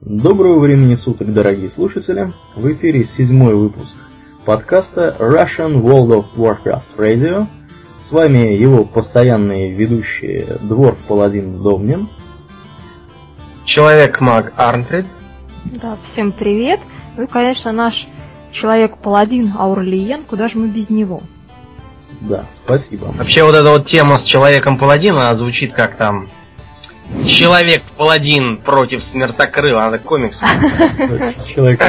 Доброго времени суток, дорогие слушатели! В эфире седьмой выпуск подкаста Russian World of Warcraft Radio. С вами его постоянные ведущие Дворф Паладин Домнин. Человек-маг Арнфрид. Да, всем привет. Ну и, конечно, наш Человек-паладин Аурлиен. Куда же мы без него? Да, спасибо. Вообще вот эта вот тема с Человеком-паладином, звучит как там Человек-паладин против смертокрыла, надо комикс. Человек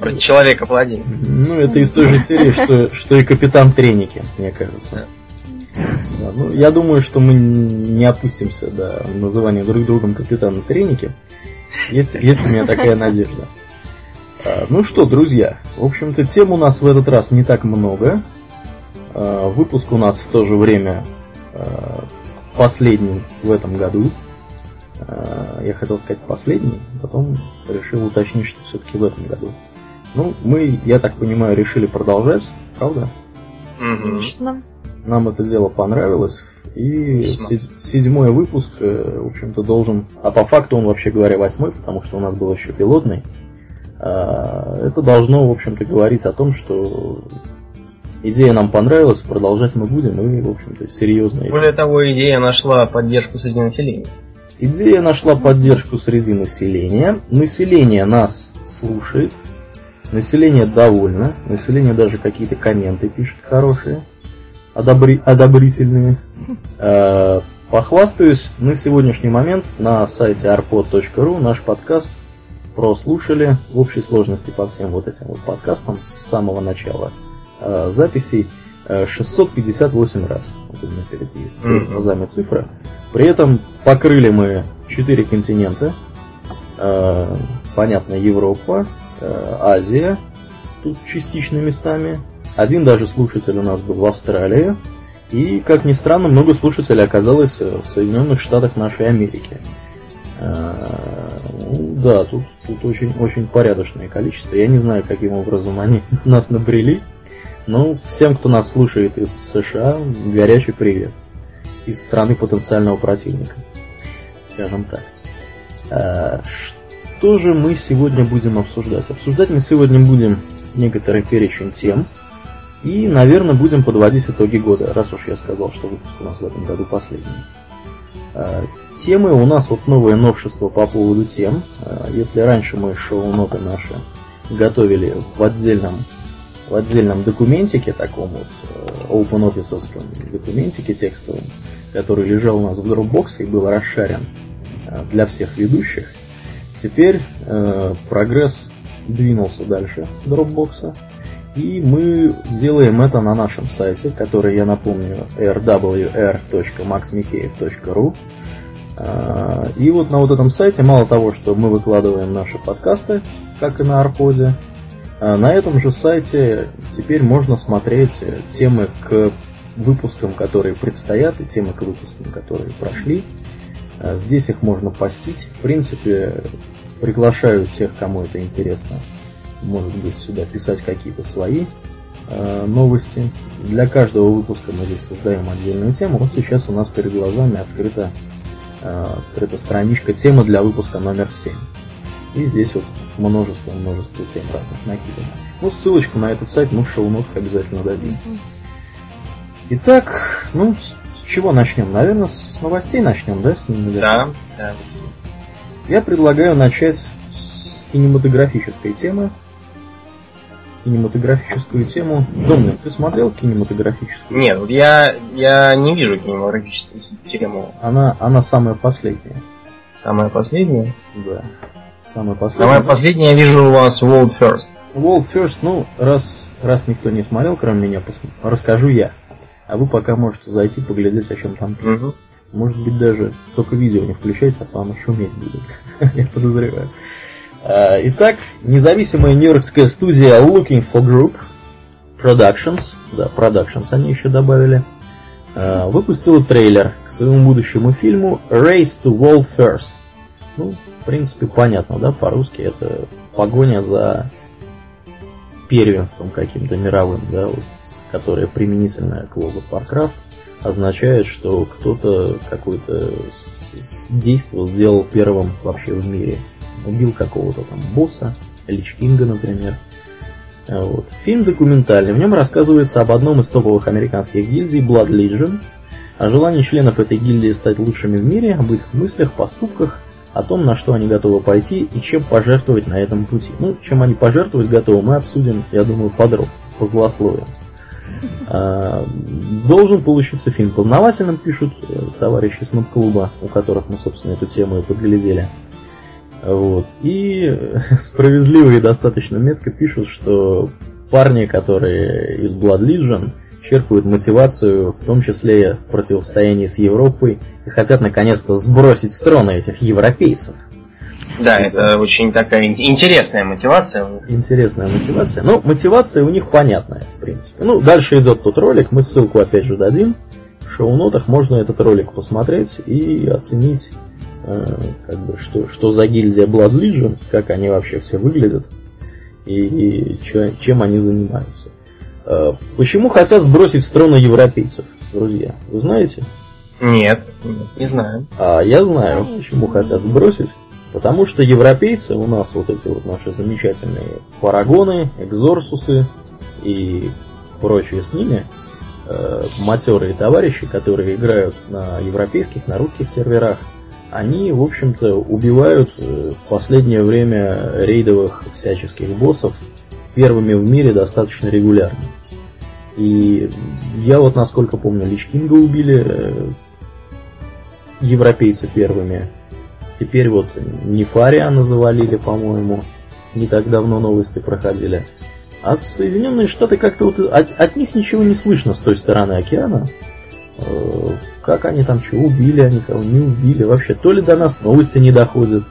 Про Человека-паладин. Ну, это из той же серии, что, что и Капитан Треники, мне кажется. Да, ну, я думаю, что мы не опустимся до называния друг другом Капитана Треники. Есть, есть у меня такая надежда. А, ну что, друзья, в общем-то, тем у нас в этот раз не так много. А, выпуск у нас в то же время а, последний в этом году. А, я хотел сказать последний, потом решил уточнить, что все-таки в этом году. Ну, мы, я так понимаю, решили продолжать, правда? Конечно. Нам это дело понравилось. И седьмой выпуск, э, в общем-то, должен... А по факту он, вообще говоря, восьмой, потому что у нас был еще пилотный. А, Это должно, в общем-то, говорить о том, что идея нам понравилась, продолжать мы будем, и, в общем-то, серьезно. Более того, идея нашла поддержку среди населения. Идея нашла поддержку среди населения. Население нас слушает. Население довольно. Население даже какие-то комменты пишет хорошие. Одобри- одобрительные. Э, Похвастаюсь, на сегодняшний момент на сайте arpod.ru наш подкаст прослушали в общей сложности по всем вот этим вот подкастам с самого начала э, записей 658 раз. Вот у меня перед есть перед глазами цифра. При этом покрыли мы 4 континента. Э, понятно, Европа, э, Азия, тут частично местами. Один даже слушатель у нас был в Австралии. И, как ни странно, много слушателей оказалось э, в Соединенных Штатах нашей Америки. Э, ну, да, тут, тут очень, очень порядочное количество. Я не знаю, каким образом они нас набрели. Но всем, кто нас слушает из США, горячий привет. Из страны потенциального противника. Скажем так. Э, Что же мы сегодня будем обсуждать? Обсуждать мы сегодня будем некоторый перечень тем. И, наверное, будем подводить итоги года, раз уж я сказал, что выпуск у нас в этом году последний. Э, Темы у нас вот новое новшество по поводу тем. Э, Если раньше мы шоу-ноты наши готовили в отдельном, в отдельном документике, таком вот э, open документике текстовом, который лежал у нас в Dropbox и был расшарен э, для всех ведущих, теперь э, прогресс двинулся дальше Dropbox, и мы делаем это на нашем сайте, который, я напомню, rwr.maxmikheev.ru. А, И вот на вот этом сайте, мало того, что мы выкладываем наши подкасты, как и на Арподе, на этом же сайте теперь можно смотреть э, темы к выпускам, которые предстоят, и темы к выпускам, которые прошли. А Здесь их можно постить. В принципе, приглашаю тех, кому это интересно, может быть, сюда писать какие-то свои э, новости. Для каждого выпуска мы здесь создаем отдельную тему. Вот сейчас у нас перед глазами открыта, открыта страничка темы для выпуска номер 7. И здесь вот множество-множество тем разных накидано. Ну, ссылочку на этот сайт мы в шоу-нотах обязательно дадим. Итак, ну, с чего начнем? Наверное, с новостей начнем, да? С ними, Да, да. Я предлагаю начать с кинематографической темы. Кинематографическую тему. Домнин, ты смотрел кинематографическую? Нет, вот я, я не вижу кинематографическую тему. Она, она самая последняя. Самое последнее. Да. Самая последняя. Самое последнее я вижу у вас World First. World First, ну, раз, раз никто не смотрел, кроме меня, пос- расскажу я. А вы пока можете зайти поглядеть, о чем там пишут. Мгм. Может быть, даже только видео не включайте, а то оно шуметь будет. Я подозреваю. А, Итак, независимая нью-йоркская студия Looking for Group Productions, да, Productions они еще добавили, а, выпустила трейлер к своему будущему фильму Race to World First. Ну, в принципе, понятно, да, по-русски это погоня за первенством каким-то мировым, да, вот, которое применительно к World of Warcraft означает, что кто-то какое-то действо сделал первым вообще в мире убил какого-то там босса, Лич Кинга, например. Вот. Фильм документальный, в нем рассказывается об одном из топовых американских гильдий Blood Legion, о желании членов этой гильдии стать лучшими в мире, об их мыслях, поступках, о том, на что они готовы пойти и чем пожертвовать на этом пути. Ну, чем они пожертвовать готовы, мы обсудим, я думаю, подробно, по злословию. А, должен получиться фильм познавательным, пишут э, товарищи с клуба у которых мы, собственно, эту тему и подглядели. Вот. И справедливо и достаточно метко пишут, что парни, которые из Blood Legion, черпают мотивацию, в том числе в противостоянии с Европой, и хотят наконец-то сбросить с трона этих европейцев. Да, это очень такая интересная мотивация. Интересная мотивация. Ну, мотивация у них понятная, в принципе. Ну, дальше идет тот ролик, мы ссылку опять же дадим. В шоу-нотах можно этот ролик посмотреть и оценить, э, как бы, что, что за гильдия Blood Legion, как они вообще все выглядят и, и чё, чем они занимаются. Э, почему хотят сбросить с трона европейцев, друзья? Вы знаете? Нет, не знаю. А я знаю, почему хотят сбросить. Потому что европейцы, у нас вот эти вот наши замечательные парагоны, экзорсусы и прочие с ними, э, матерые товарищи, которые играют на европейских, на русских серверах, они, в общем-то, убивают э, в последнее время рейдовых всяческих боссов первыми в мире достаточно регулярно. И я вот, насколько помню, Лич Кинга убили э, европейцы первыми. Теперь вот Нефариана завалили, по-моему. Не так давно новости проходили. А Соединенные Штаты как-то вот от, от них ничего не слышно с той стороны океана. Э, как они там что, убили они кого, не убили. Вообще, то ли до нас новости не доходят,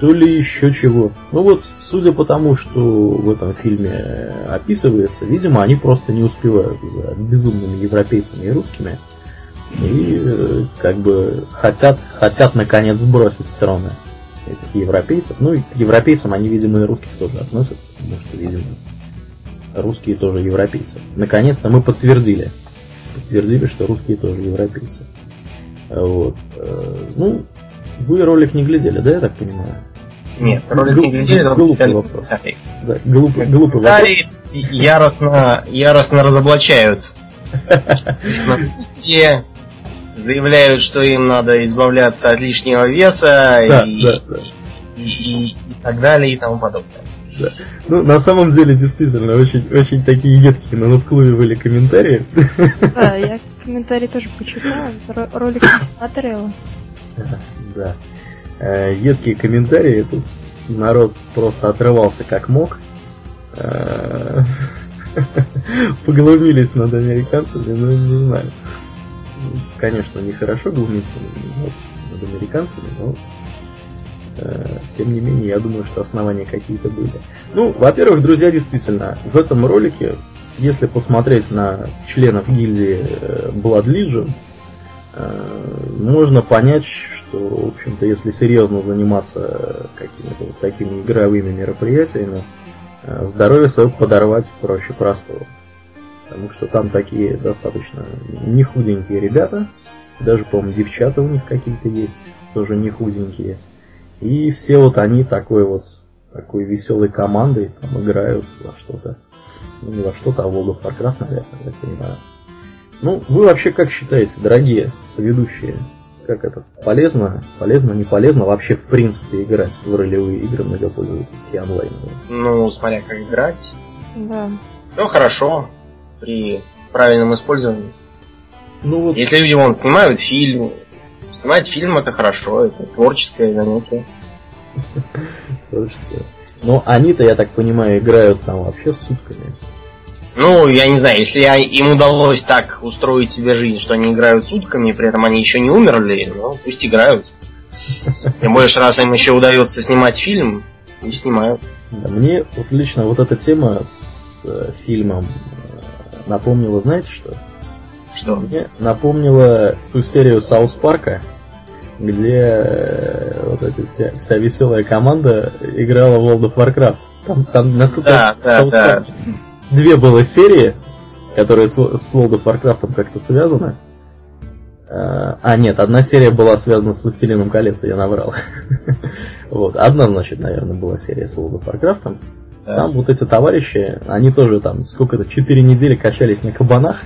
то ли еще чего. Ну вот, судя по тому, что в этом фильме описывается, видимо, они просто не успевают за безумными европейцами и русскими. И э, как бы хотят, хотят наконец сбросить стороны этих европейцев. Ну и к европейцам они, видимо, и русских тоже относят, потому что, видимо, русские тоже европейцы. Наконец-то мы подтвердили. Подтвердили, что русские тоже европейцы. Вот. Э, ну, вы ролик не глядели, да, я так понимаю? Нет, ролик не глядели, но глупый вопрос. Да, глупый, глупый вопрос. яростно, яростно разоблачают. Все заявляют, что им надо избавляться от лишнего веса да, и, да, да. И, и, и так далее и тому подобное. Да. Ну, на самом деле, действительно, очень, очень такие едкие на клубе были комментарии. Да, я комментарии тоже почитала, ролик не смотрела. Да. Э, едкие комментарии, тут народ просто отрывался как мог. Э, поглумились над американцами, но не знаю. Конечно, нехорошо глумиться над американцами, но э, тем не менее, я думаю, что основания какие-то были. Ну, во-первых, друзья, действительно, в этом ролике, если посмотреть на членов гильдии Blood Legion, можно понять, что, в общем-то, если серьезно заниматься какими-то вот такими игровыми мероприятиями, э, здоровье свое подорвать проще простого. Потому что там такие достаточно не худенькие ребята, даже, по-моему, девчата у них какие-то есть, тоже не худенькие. И все вот они такой вот, такой веселой командой там играют во что-то. Ну, не во что-то, а в World of Warcraft, наверное, я понимаю. Ну, вы вообще как считаете, дорогие соведущие, как это, полезно, полезно, не полезно вообще в принципе играть в ролевые игры многопользовательские онлайновые? Ну, смотря как играть. Да. Ну, хорошо, при правильном использовании. Ну, вот... Если люди вон снимают фильм, снимать фильм это хорошо, это творческое занятие. Творческое. Ну, они-то, я так понимаю, играют там вообще сутками. Ну, я не знаю, если им удалось так устроить себе жизнь, что они играют сутками, при этом они еще не умерли, ну, пусть играют. Тем больше раз им еще удается снимать фильм, и снимают. Да, мне вот лично вот эта тема с э, фильмом э, напомнила, знаете что? Что? Мне напомнила ту серию Саус Парка, где э, вот эта вся, вся веселая команда играла в World of Warcraft. Там, там насколько да, да, South да. Park две было серии, которые с, с World of Warcraft как-то связаны. А, а, нет, одна серия была связана с «Властелином колец», я наврал. вот, одна, значит, наверное, была серия с World of Warcraft. Там вот эти товарищи, они тоже там сколько-то, 4 недели качались на кабанах,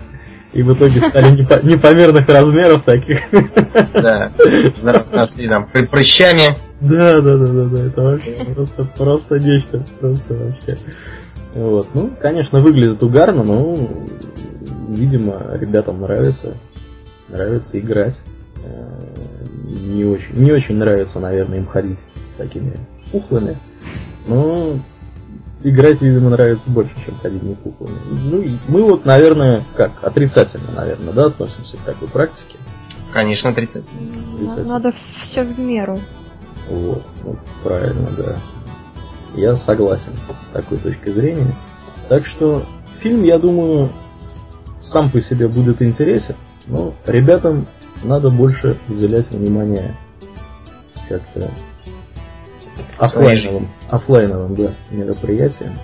и в итоге стали непо- непомерных размеров таких. Да, росли там прыщами. Да, да, да, да, да, это вообще просто, просто нечто, просто вообще. Вот, ну, конечно, выглядит угарно, но, видимо, ребятам нравится, нравится играть. Э, не очень, не очень нравится, наверное, им ходить такими пухлыми, но играть, видимо, нравится больше, чем ходить не куклами. Ну, и мы вот, наверное, как, отрицательно, наверное, да, относимся к такой практике. Конечно, отрицательно. отрицательно. Надо все в меру. Вот, ну, правильно, да. Я согласен с такой точкой зрения. Так что фильм, я думаю, сам по себе будет интересен, но ребятам надо больше уделять внимание как-то офлайновым, офлайновым, да, мероприятиям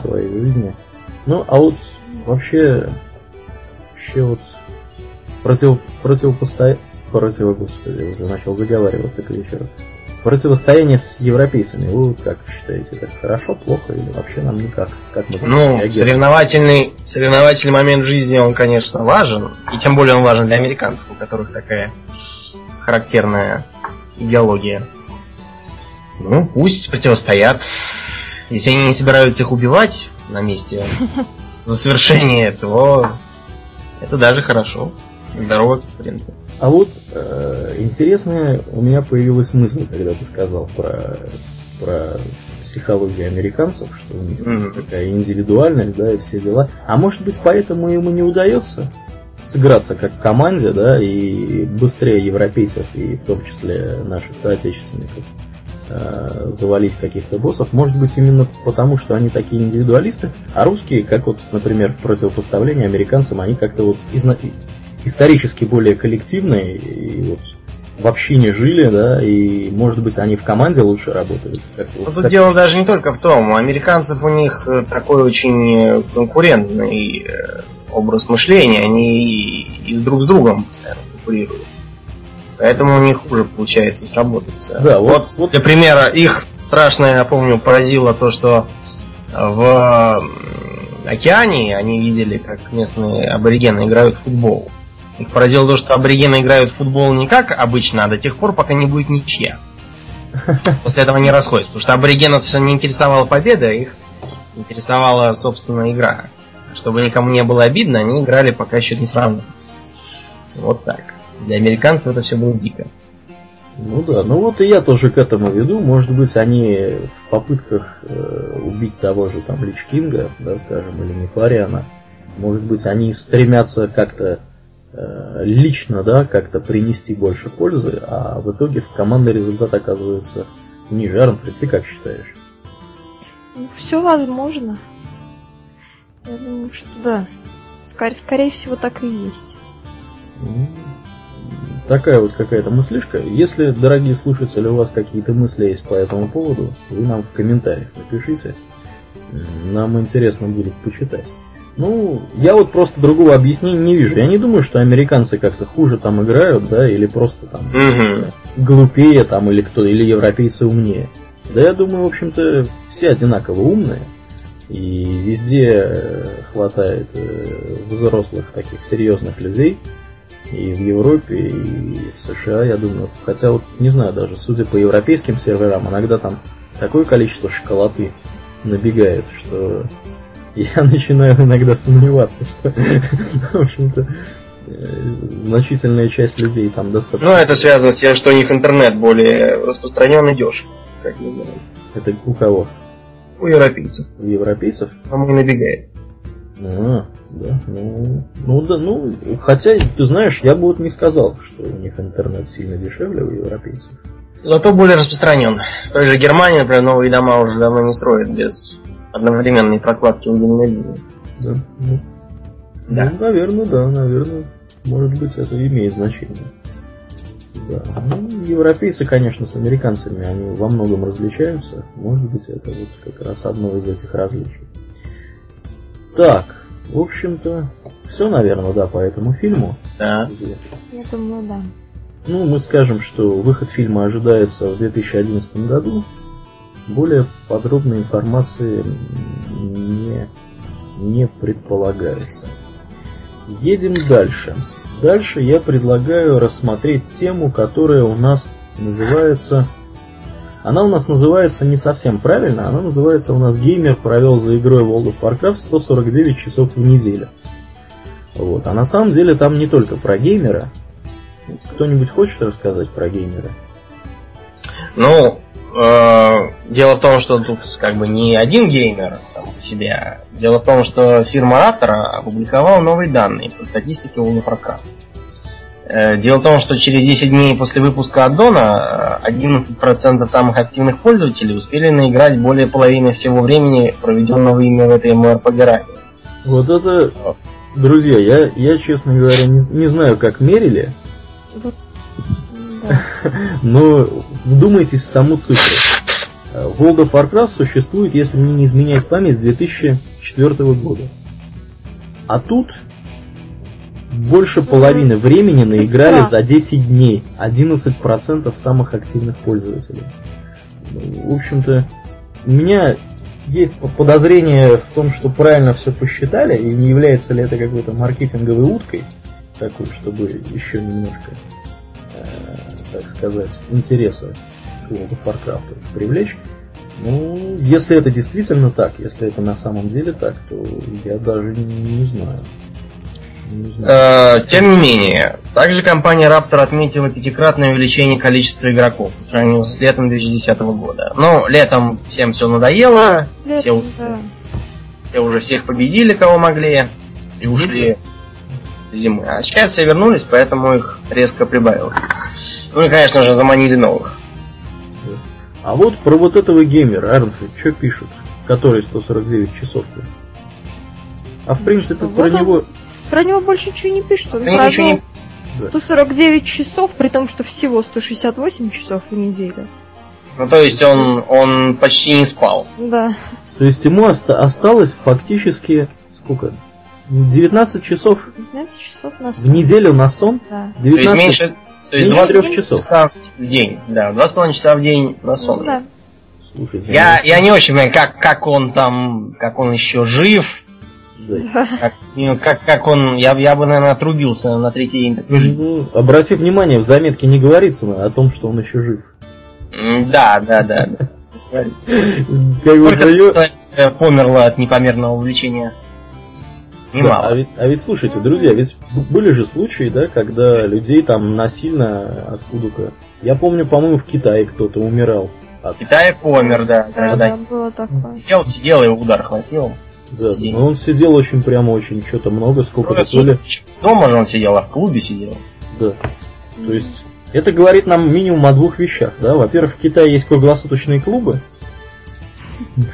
своей жизни. Ну, а вот вообще, вообще вот против, противопостояние, против, господи, уже начал заговариваться к вечеру. Противостояние с европейцами, вы как считаете, это хорошо, плохо или вообще нам никак? Как мы ну, соревновательный, соревновательный момент жизни, он, конечно, важен, и тем более он важен для американцев, у которых такая характерная идеология. Ну, пусть противостоят. Если они не собираются их убивать на месте за совершение, то это даже хорошо. Здорово, в принципе. А вот э, интересная у меня появилась мысль, когда ты сказал про, про психологию американцев, что у них mm-hmm. такая индивидуальность, да, и все дела. А может быть, поэтому ему не удается сыграться как команде, да, и быстрее европейцев, и в том числе наших соотечественников э, завалить каких-то боссов. Может быть именно потому, что они такие индивидуалисты, а русские, как вот, например, в противопоставлении американцам, они как-то вот изна... исторически более коллективные и вот в общине жили, да, и может быть они в команде лучше работают. Как, ну, тут как... дело даже не только в том, у американцев у них э, такой очень э, конкурентный э, образ мышления, они и с друг с другом постоянно конкурируют. Поэтому у них хуже получается сработаться. Да, вот, вот для примера, их страшно, я помню, поразило то, что в океане они видели, как местные аборигены играют в футбол. Поразило то, что аборигены играют в футбол не как обычно, а до тех пор, пока не будет ничья. После этого не расходятся. Потому что аборигенов совершенно не интересовала победа, их интересовала, собственно, игра. Чтобы никому не было обидно, они играли, пока счет не сравнивается. Вот так. Для американцев это все было дико. Ну да, ну вот и я тоже к этому веду. Может быть, они в попытках э, убить того же там Лич Кинга, да, скажем, или Нефариана, может быть, они стремятся как-то лично, да, как-то принести больше пользы, а в итоге в командный результат оказывается ниже. Арнфрид, ты как считаешь? Ну, все возможно. Я думаю, что да. Скорее, скорее всего, так и есть. Такая вот какая-то мыслишка. Если, дорогие слушатели, у вас какие-то мысли есть по этому поводу, вы нам в комментариях напишите. Нам интересно будет почитать. Ну, я вот просто другого объяснения не вижу. Я не думаю, что американцы как-то хуже там играют, да, или просто там угу. глупее там, или кто, или европейцы умнее. Да я думаю, в общем-то, все одинаково умные. И везде э, хватает э, взрослых таких серьезных людей, и в Европе, и в США, я думаю. Хотя вот не знаю даже, судя по европейским серверам, иногда там такое количество шоколады набегает, что я начинаю иногда сомневаться, что, в общем-то, э, значительная часть людей там достаточно. Ну, это связано с тем, что у них интернет более распространен и дешев. Как Это у кого? У европейцев. У европейцев? Там и набегает. А, да, ну, ну да, ну, хотя, ты знаешь, я бы вот не сказал, что у них интернет сильно дешевле у европейцев. Зато более распространен. В той же Германии, например, новые дома уже давно не строят без одновременной прокладки выделенной линии. Да, ну, да. ну, наверное, да, наверное, может быть, это имеет значение. Да. Ну, европейцы, конечно, с американцами, они во многом различаются. Может быть, это вот как раз одно из этих различий. Так, В общем-то, все, наверное, да, по этому фильму. Да. Я думаю, да. Ну, мы скажем, что выход фильма ожидается в 2011 году. Более подробной информации не, не предполагается. Едем дальше. Дальше я предлагаю рассмотреть тему, которая у нас называется... Она у нас называется не совсем правильно, она называется у нас «Геймер провел за игрой World of Warcraft 149 часов в неделю». Вот. А на самом деле там не только про геймера. Кто-нибудь хочет рассказать про геймера? Ну, э, дело в том, что тут как бы не один геймер сам по себе. а Дело в том, что фирма Raptor опубликовала новые данные по статистике Warcraft. Э, Дело в том, что через 10 дней после выпуска аддона э, 11% самых активных пользователей успели наиграть более половины всего времени, проведенного ими в этой MMORPG ранее. Вот это, друзья, я, я честно говоря, не, не знаю, как мерили, Вот. но вдумайтесь в саму цифру. Э, World of Warcraft существует, если мне не изменяет память, с 2004 года. А тут больше половины времени наиграли за 10 дней. 11% самых активных пользователей. Ну, В общем-то, у меня есть по- подозрение в том, что правильно все посчитали, и не является ли это какой-то маркетинговой уткой, такой, чтобы еще немножко, э, так сказать, интереса к World of Warcraft привлечь. Ну, если это действительно так, если это на самом деле так, то я даже не, не знаю. Не знаю. Э, Тем не менее, также компания Raptor отметила пятикратное увеличение количества игроков по сравнению с летом 2010 года. Ну, летом всем все надоело, все, Летом, да. все уже всех победили, кого могли, и ушли зимы. А сейчас все вернулись, поэтому их резко прибавилось. Ну и, конечно же, заманили новых. А вот про вот этого геймера, Арнфрид, что пишут? Который 149 часов. -то? А в принципе Вот про он. него... Про него больше ничего не пишут. Он ничего не- провел 149 часов, при том, что всего 168 часов в неделю. Ну, то есть он, он почти не спал. Да. То есть ему оста- осталось фактически сколько? 19 часов 15 часов на в сон. неделю на сон? Да. То есть 19 меньше... То есть меньше 2,5 трех часов. часа в день. Да, 2,5 часа в день на сон. Ну, да. Слушайте, Я, я не очень понимаю, как, как он там, как он еще жив, да. как, ну, как, как он, я, я бы, наверное, отрубился на третий день. Ну, обрати внимание, в заметке не говорится о том, что он еще жив. Да, да, да. да. Как бы человек, э, померло от непомерного увлечения? Да, Немало. а, ведь, а ведь слушайте, друзья, ведь были же случаи, да, когда людей там насильно откуда-то. Я помню, по-моему, в Китае кто-то умирал. От, В Китае помер, да, Да, когда да, было такое. сидел, сидел, и удар хватил. да, Сидел. но он сидел очень прямо очень что-то много, сколько-то то ли. Дома же он сидел, а в клубе сидел. Да. То есть это говорит нам минимум о двух вещах, да. Во-первых, в Китае есть круглосуточные клубы.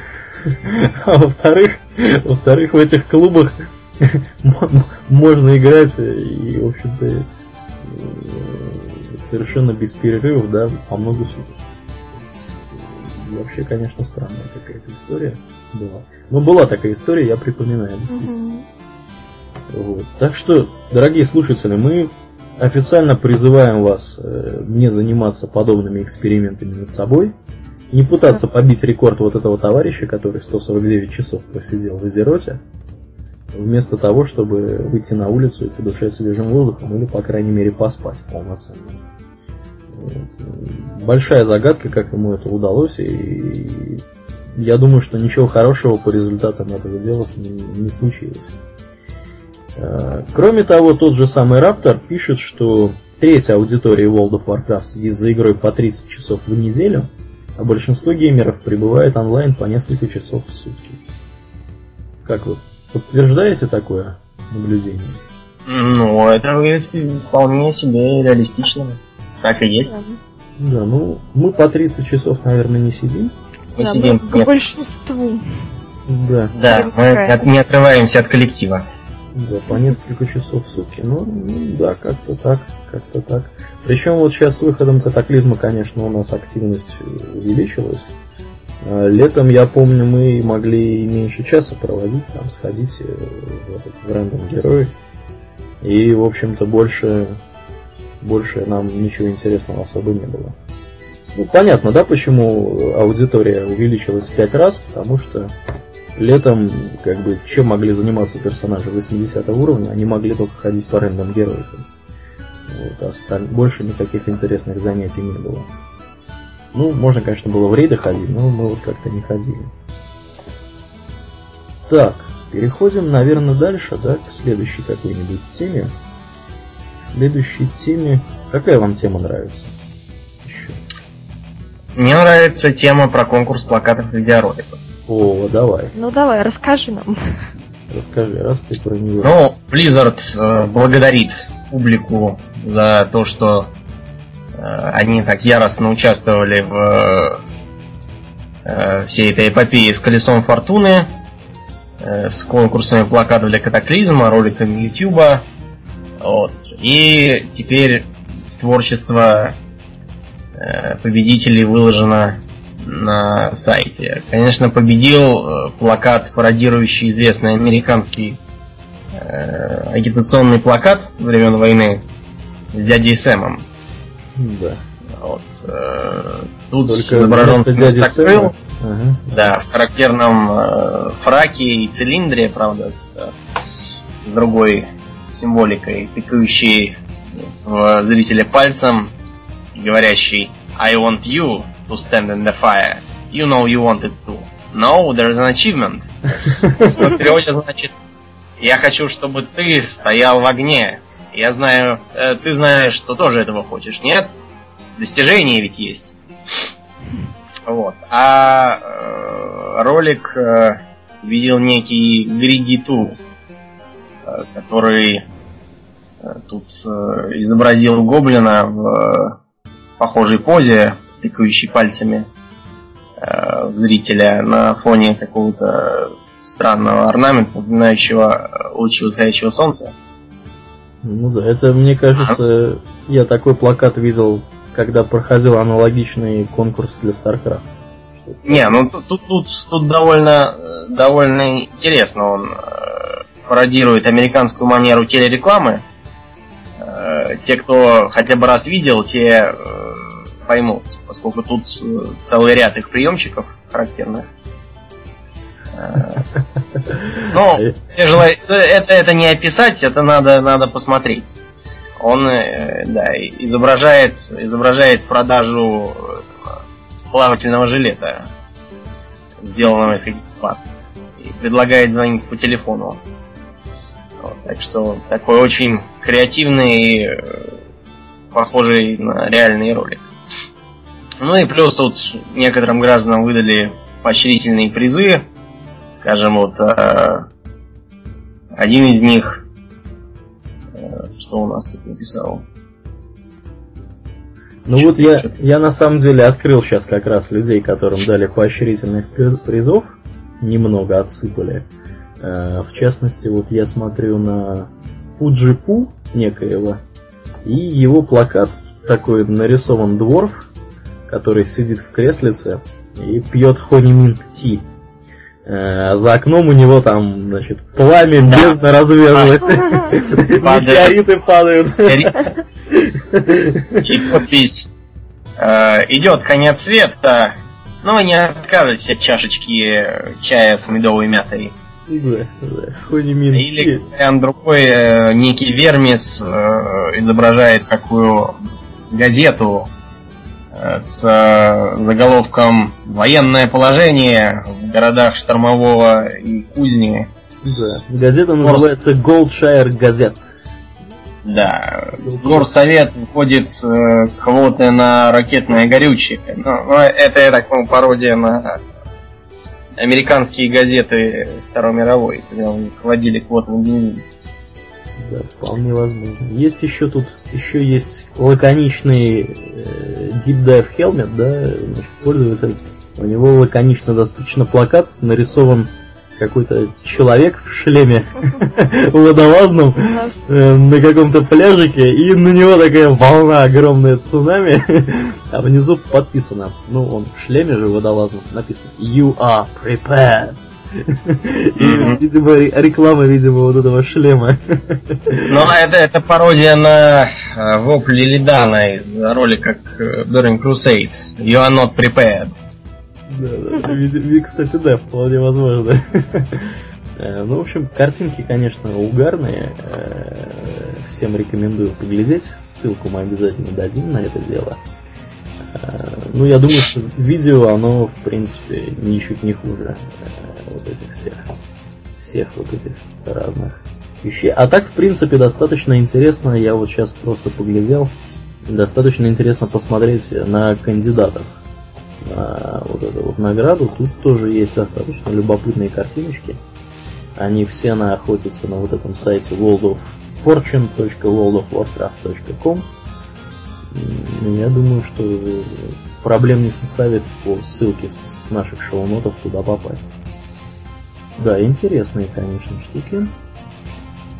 А во-вторых, во-вторых, в этих клубах можно играть и, в общем-то, э, совершенно без перерывов, да, по много суток. Вообще, конечно, странная какая-то история была. Но была такая история, я припоминаю, действительно. Вот. Так что, дорогие слушатели, мы официально призываем вас э, не заниматься подобными экспериментами над собой, не пытаться побить рекорд вот этого товарища, который 149 часов просидел в Азероте, вместо того, чтобы выйти на улицу и подышать свежим воздухом или, по крайней мере, поспать полноценно. Вот. Большая загадка, как ему это удалось, и я думаю, что ничего хорошего по результатам этого дела с ним не случилось. Э, Кроме того, тот же самый Раптор пишет, что треть аудитории World of Warcraft сидит за игрой по 30 часов в неделю, а большинство геймеров пребывает онлайн по несколько часов в сутки. Как вы подтверждаете такое наблюдение? Ну, это выглядит вполне себе реалистично. Так и есть. Да. Ну, мы по 30 часов, наверное, не сидим. Мы Да, сидим, к нет, большинству. Да, да, мы от- не отрываемся от коллектива. да, по несколько часов в сутки. Ну, да, как-то так, как-то так. Причем вот сейчас с выходом катаклизма, конечно, у нас активность увеличилась. А, летом, я помню, мы могли меньше часа проводить, там, сходить э, в, этот, в рандом герой. И, в общем-то, больше, больше нам ничего интересного особо не было. Ну, понятно, да, почему аудитория увеличилась в пять раз, потому что летом, как бы, чем могли заниматься персонажи 80 уровня, они могли только ходить по рандом героикам. Вот, а больше никаких интересных занятий не было. Ну, можно, конечно, было в рейды ходить, но мы вот как-то не ходили. Так, переходим, наверное, дальше, да, к следующей какой-нибудь теме. К следующей теме... Какая вам тема нравится? Еще. Мне нравится тема про конкурс плакатов и видеороликов. О, давай. Ну давай, расскажи нам. Расскажи, раз ты про него. Ну, Blizzard э, благодарит публику за то, что они так яростно участвовали в э, всей этой эпопее с колесом фортуны, э, с конкурсами плакатов для катаклизма, роликами Ютуба. Вот. И теперь творчество победителей выложено на сайте. Конечно, победил плакат, пародирующий известный американский агитационный плакат времен войны с дядей Сэмом. Да. Вот, э, тут Только изображен. Ага. Да, в характерном э, фраке и цилиндре, правда, с, э, другой символикой, тыкающей в зрителя пальцем, говорящий I want you to stand in the fire. You know you wanted to. No, there's an achievement. В переводе значит я хочу, чтобы ты стоял в огне. Я знаю, э, ты знаешь, что тоже этого хочешь, нет? Достижение ведь есть. Вот. А э, ролик э, видел некий Григиту, э, который э, тут э, изобразил гоблина в э, похожей позе, тыкающей пальцами э, зрителя на фоне какого-то странного орнамента, напоминающего э, лучи восходящего солнца. Ну да, это, мне кажется, я такой плакат видел, когда проходил аналогичный конкурс для StarCraft. Не, ну тут, тут, тут, тут довольно, довольно интересно. Он э, пародирует американскую манеру телерекламы. Э, те, кто хотя бы раз видел, те э, поймут, поскольку тут э, целый ряд их приемчиков характерных. Ну, это, это не описать, это надо, надо посмотреть. Он, э, да, изображает, изображает продажу плавательного жилета, сделанного из каких-то плат. И предлагает звонить по телефону. Вот, так что такой очень креативный и э, похожий на реальный ролик. Ну и плюс тут некоторым гражданам выдали поощрительные призы скажем, вот э, один из них, э, что у нас тут написал? Ну вот я, я на самом деле открыл сейчас как раз людей, которым дали поощрительных призов, немного отсыпали. Э, в частности, вот я смотрю на Пуджипу некоего, и его плакат такой нарисован дворф, который сидит в креслице и пьет хониминг ти. Э, за окном у него там, значит, пламя да. бездна разверзлась. Метеориты падают. И подпись. Э, идет конец света, но вы не откажетесь от чашечки чая с медовой мятой. Да, да, Или другой э, некий Вермис изображает какую газету с э, заголовком «Военное положение в городах Штормового и Кузни». Да, газета называется Goldshire Газет. Да, горсовет входит э, квоты на ракетное горючее. Но, но это, я так понимаю, пародия на американские газеты Второй мировой, когда у них вводили квоты на бензин. Да, вполне возможно. Есть еще тут, еще есть лаконичный э, Deep Dive Helmet, да, значит, пользователь. У него лаконично достаточно плакат, нарисован какой-то человек в шлеме водолазном э, на каком-то пляжике, и на него такая волна огромная цунами, а внизу подписано, ну он в шлеме же водолазном, написано You are prepared. И, видимо, реклама, видимо, вот этого шлема. Ну, это, это пародия на э, вопль Лилидана из ролика Burning Crusade. You are not prepared. Да, кстати, да, вполне возможно. Э, ну, в общем, картинки, конечно, угарные. Э, всем рекомендую поглядеть. Ссылку мы обязательно дадим на это дело. Ну, я думаю, что видео, оно, в принципе, ничуть не хуже вот этих всех, всех вот этих разных вещей. А так, в принципе, достаточно интересно, я вот сейчас просто поглядел, достаточно интересно посмотреть на кандидатов на вот эту вот награду. Тут тоже есть достаточно любопытные картиночки. Они все находятся на вот этом сайте worldoffortune.worldofwarcraft.com Я думаю, что проблем не составит по ссылке с наших шоу-нотов туда попасть. Да, интересные, конечно, штуки.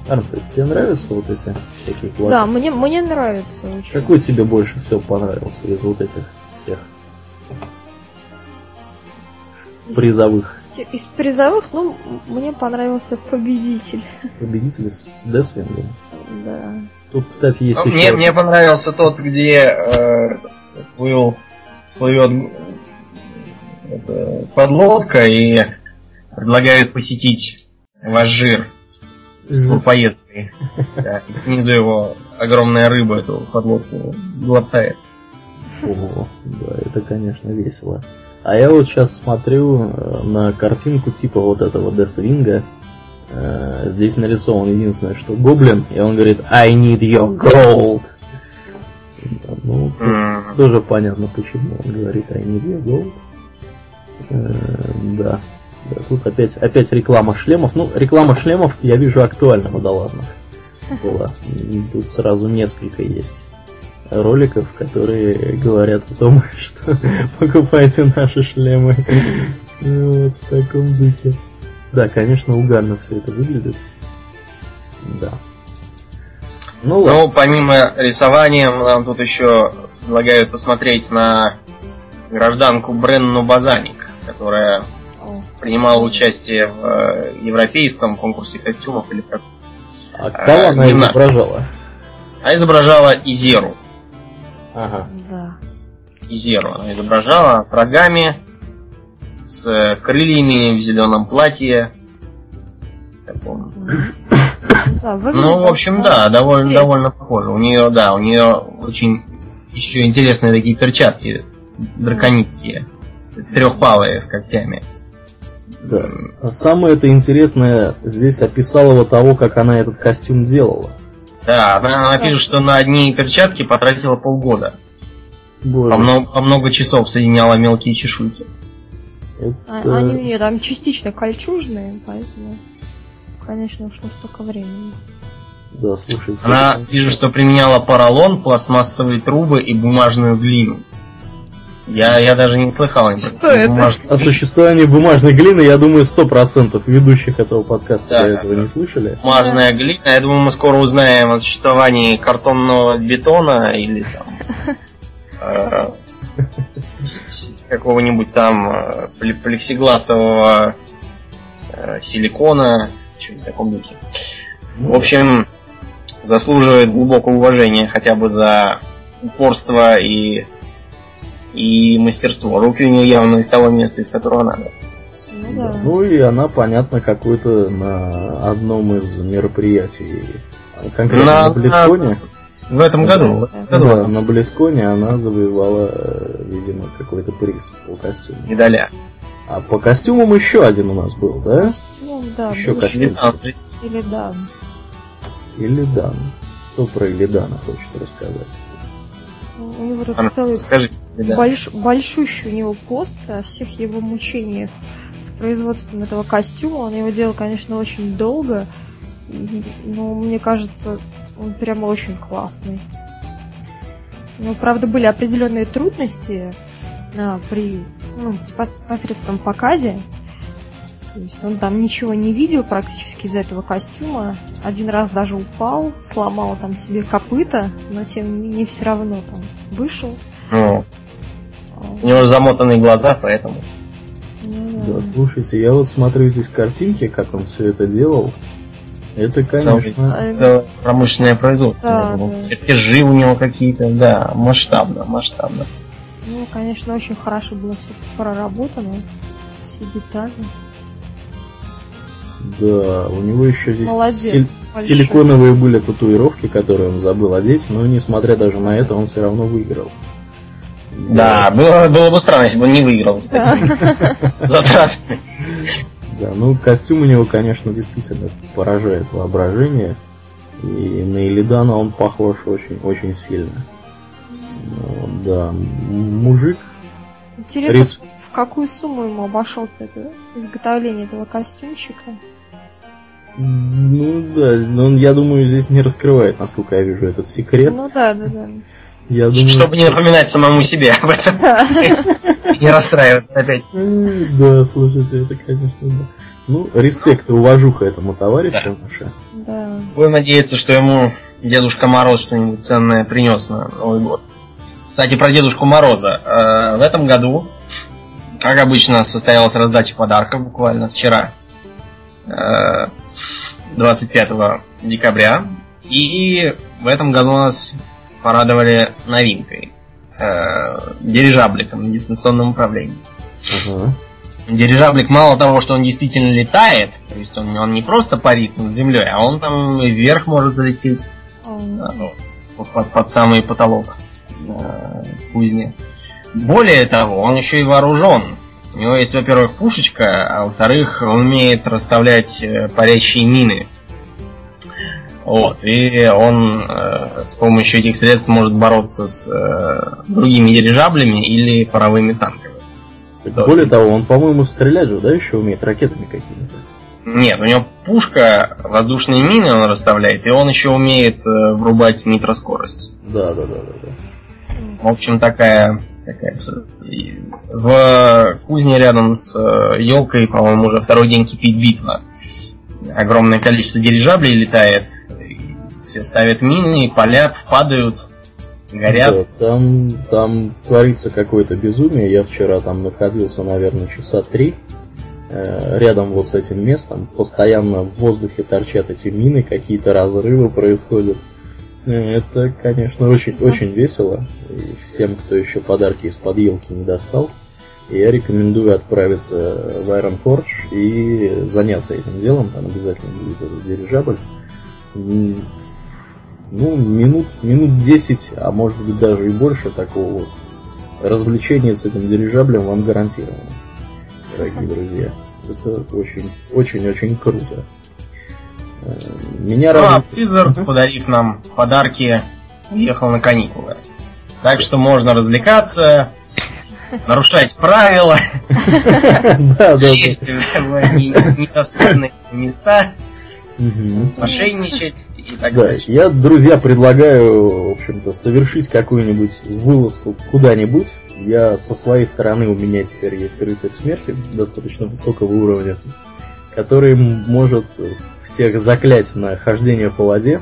Арнфред, тебе нравятся вот эти всякие классы? Да, мне, мне нравится очень. Какой тебе больше всего понравился из вот этих всех из, призовых? Из, призовых, ну, мне понравился победитель. Победитель с Десвингом? Да. Тут, кстати, есть ну, еще... Мне, мне понравился тот, где э, плыл, плывет подлодка и предлагают посетить ваш жир с турпоездкой. Да, и снизу его огромная рыба эту подлодку глотает. Ого, да, это, конечно, весело. А я вот сейчас смотрю э, на картинку типа вот этого Десвинга. Э, здесь нарисован единственное, что гоблин, и он говорит I need your gold. Ну, mm. тоже понятно, почему он говорит I need your gold. Э, да. Тут опять, опять реклама шлемов. Ну, реклама шлемов я вижу актуальна водолазных. Была. Тут сразу несколько есть роликов, которые говорят о том, что покупайте наши шлемы. Вот в таком духе. Да, конечно, угарно все это выглядит. Да. Ну, ну помимо рисования, нам тут еще предлагают посмотреть на гражданку Бренну Базаник, которая принимала участие в э, европейском конкурсе костюмов или как. А кого а, она изображала? Она изображала Изеру. Ага. Да. Изеру она изображала с рогами, с крыльями в зеленом платье. Да, ну, в общем, да, довольно, довольно похоже. У нее, да, у нее очень еще интересные такие перчатки драконитские, трехпалые с когтями. Да. А самое это интересное здесь описала вот того, как она этот костюм делала. Да, она, она пишет, что на одни перчатки потратила полгода. Боже. По, много, по много часов соединяла мелкие чешуйки. Это... А, они у нее там частично кольчужные, поэтому, конечно, ушло столько времени. Да, слушай. Она пишет, что применяла поролон, пластмассовые трубы и бумажную глину. Я, я даже не слыхал. Что это? Бумаж... О существовании бумажной глины, я думаю, сто процентов ведущих этого подкаста да, до этого не слышали. Бумажная глина. Я думаю, мы скоро узнаем о существовании картонного бетона или там э, какого-нибудь там э, плексигласового э, силикона, что-нибудь в таком духе. В общем, заслуживает глубокого уважения хотя бы за упорство и и мастерство. Руки у нее явно из того места, из которого надо. Ну, да. ну и она, понятно, какой-то на одном из мероприятий, конкретно на, на Близконе. В этом году. Да, да, на Близконе она завоевала, видимо, какой-то приз по костюму. Медаля. А по костюмам еще один у нас был, да? Ну, да. Еще костюм. Или Дан. Или Дан. Кто про Илидана хочет рассказать? У него тут целый скажи, да. больш, большущий у него пост о всех его мучениях с производством этого костюма. Он его делал, конечно, очень долго, но мне кажется, он прямо очень классный. Ну, правда, были определенные трудности а, при ну, посредством показе. То есть он там ничего не видел практически из этого костюма. Один раз даже упал, сломал там себе копыта, но тем не менее все равно там вышел. Ну, у него замотанные глаза, поэтому. Ну, да, слушайте, я вот смотрю здесь картинки, как он все это делал. Это, конечно... Это промышленное производство. Да, да. Чертежи у него какие-то, да, масштабно, масштабно. Ну, конечно, очень хорошо было все проработано, все детали. Да, у него еще здесь Молодец, силиконовые были татуировки, которые он забыл одеть, но несмотря даже на это, он все равно выиграл. Да, было, было бы странно, если бы он не выиграл. Да. Затрат. Да, ну костюм у него, конечно, действительно поражает воображение. И на Илидана он похож очень, очень сильно. Ну, да, мужик. Интересно, рис... в какую сумму ему обошелся это изготовление этого костюмчика? Ну да, но я думаю, здесь не раскрывает, насколько я вижу, этот секрет. Ну да, да, да. Я думаю... Чтобы не напоминать самому себе об этом. Не расстраиваться опять. Да, слушайте, это, конечно, да. Ну, респект и уважуха этому товарищу. Да. Будем надеяться, что ему Дедушка Мороз что-нибудь ценное принес на Новый год. Кстати, про Дедушку Мороза. Э, в этом году, как обычно, состоялась раздача подарков буквально вчера, 25 э, декабря. И в этом году нас порадовали новинкой. Э, дирижабликом на дистанционном управлении. Угу. Дирижаблик мало того, что он действительно летает, то есть он, он не просто парит над землей, а он там вверх может залететь mm. под, под самый потолок э, кузни. Более того, он еще и вооружен. У него есть, во-первых, пушечка, а во-вторых, он умеет расставлять э, парящие мины. Вот, и он э, с помощью этих средств может бороться с э, другими дирижаблями или паровыми танками. Более того, он, по-моему, стрелять же, да, еще умеет ракетами какими-то. Нет, у него пушка, воздушные мины он расставляет, и он еще умеет э, врубать нитроскорость. Да, да, да, да, да. В общем, такая, такая в кузне рядом с елкой, э, по-моему, уже второй день кипит битва. Огромное количество дирижаблей летает, все ставят мины, палят, падают, горят. Да, там, там творится какое-то безумие. Я вчера там находился, наверное, часа три э, рядом вот с этим местом. Постоянно в воздухе торчат эти мины, какие-то разрывы происходят. Э, это, конечно, очень, очень весело. И всем, кто еще подарки из-под елки не достал, я рекомендую отправиться в Iron Forge и заняться этим делом. Там обязательно будет этот дирижабль ну, минут, минут 10, а может быть даже и больше такого вот развлечения с этим дирижаблем вам гарантировано, дорогие друзья. Это очень, очень, очень круто. Э, меня ну, радует... а Blizzard, подарив нам подарки, уехал на каникулы. Так что можно развлекаться, нарушать правила, есть в недоступные места, мошенничать и так да, дальше. Я, друзья, предлагаю, в общем-то, совершить какую-нибудь вылазку куда-нибудь. Я со своей стороны, у меня теперь есть рыцарь смерти достаточно высокого уровня, который может всех заклять на хождение по воде.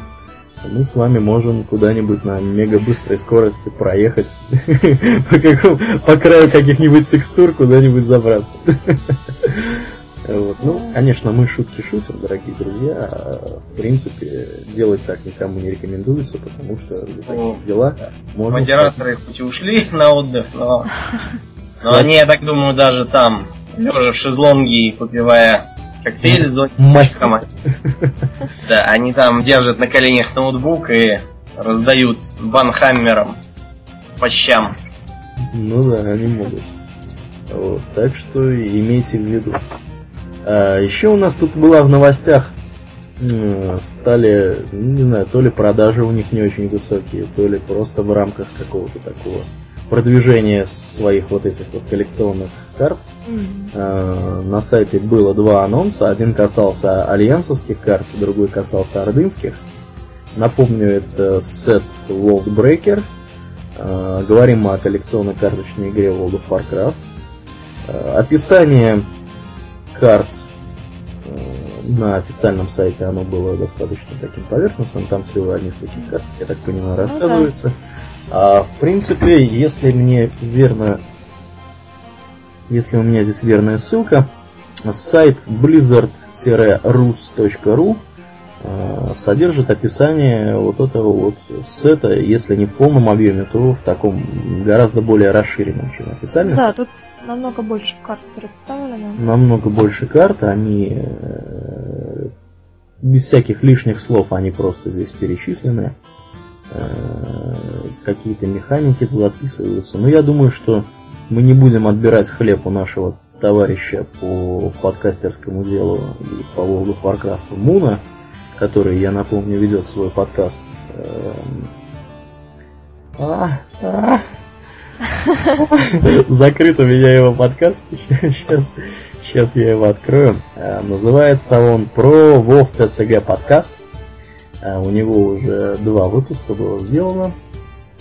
Мы с вами можем куда-нибудь на мега быстрой скорости проехать по краю каких-нибудь текстур куда-нибудь забраться. Вот. Ну, конечно, мы шутки шутим, дорогие друзья. А, в принципе, делать так никому не рекомендуется, потому что за такие ну, дела можно... Модераторы хоть и ушли на отдых, но... Но они, я так думаю, даже там, лежа в шезлонге и попивая коктейль с зонтиком, да, они там держат на коленях ноутбук и раздают банхаммером по щам. Ну да, они могут. Вот, так что имейте в виду. А, еще у нас тут была в новостях стали, не знаю, то ли продажи у них не очень высокие, то ли просто в рамках какого-то такого продвижения своих вот этих вот коллекционных карт. Mm-hmm. на сайте было два анонса. Один касался альянсовских карт, другой касался ордынских. Напомню, это сет World Breaker. А, говорим о коллекционной карточной игре World of Warcraft. описание карт. На официальном сайте оно было достаточно таким поверхностным, там всего одних таких карт, я так понимаю, рассказывается. А в принципе, если мне верно, если у меня здесь верная ссылка, сайт blizzard-rus.ru а, содержит описание вот этого вот сета, если не в полном объеме, то в таком гораздо более расширенном, чем официальный Да, тут намного больше карт представлено. Намного больше карт, они э, без всяких лишних слов, они просто здесь перечислены. Э, какие-то механики тут описываются. Но я думаю, что мы не будем отбирать хлеб у нашего товарища по подкастерскому делу и по World of Warcraft Муна, который, я напомню, ведет свой подкаст. Эм, а, а. Закрыт у меня его подкаст. Сейчас, сейчас я его открою. Э, называется он про WoW TCG подкаст. Э, у него уже два выпуска было сделано.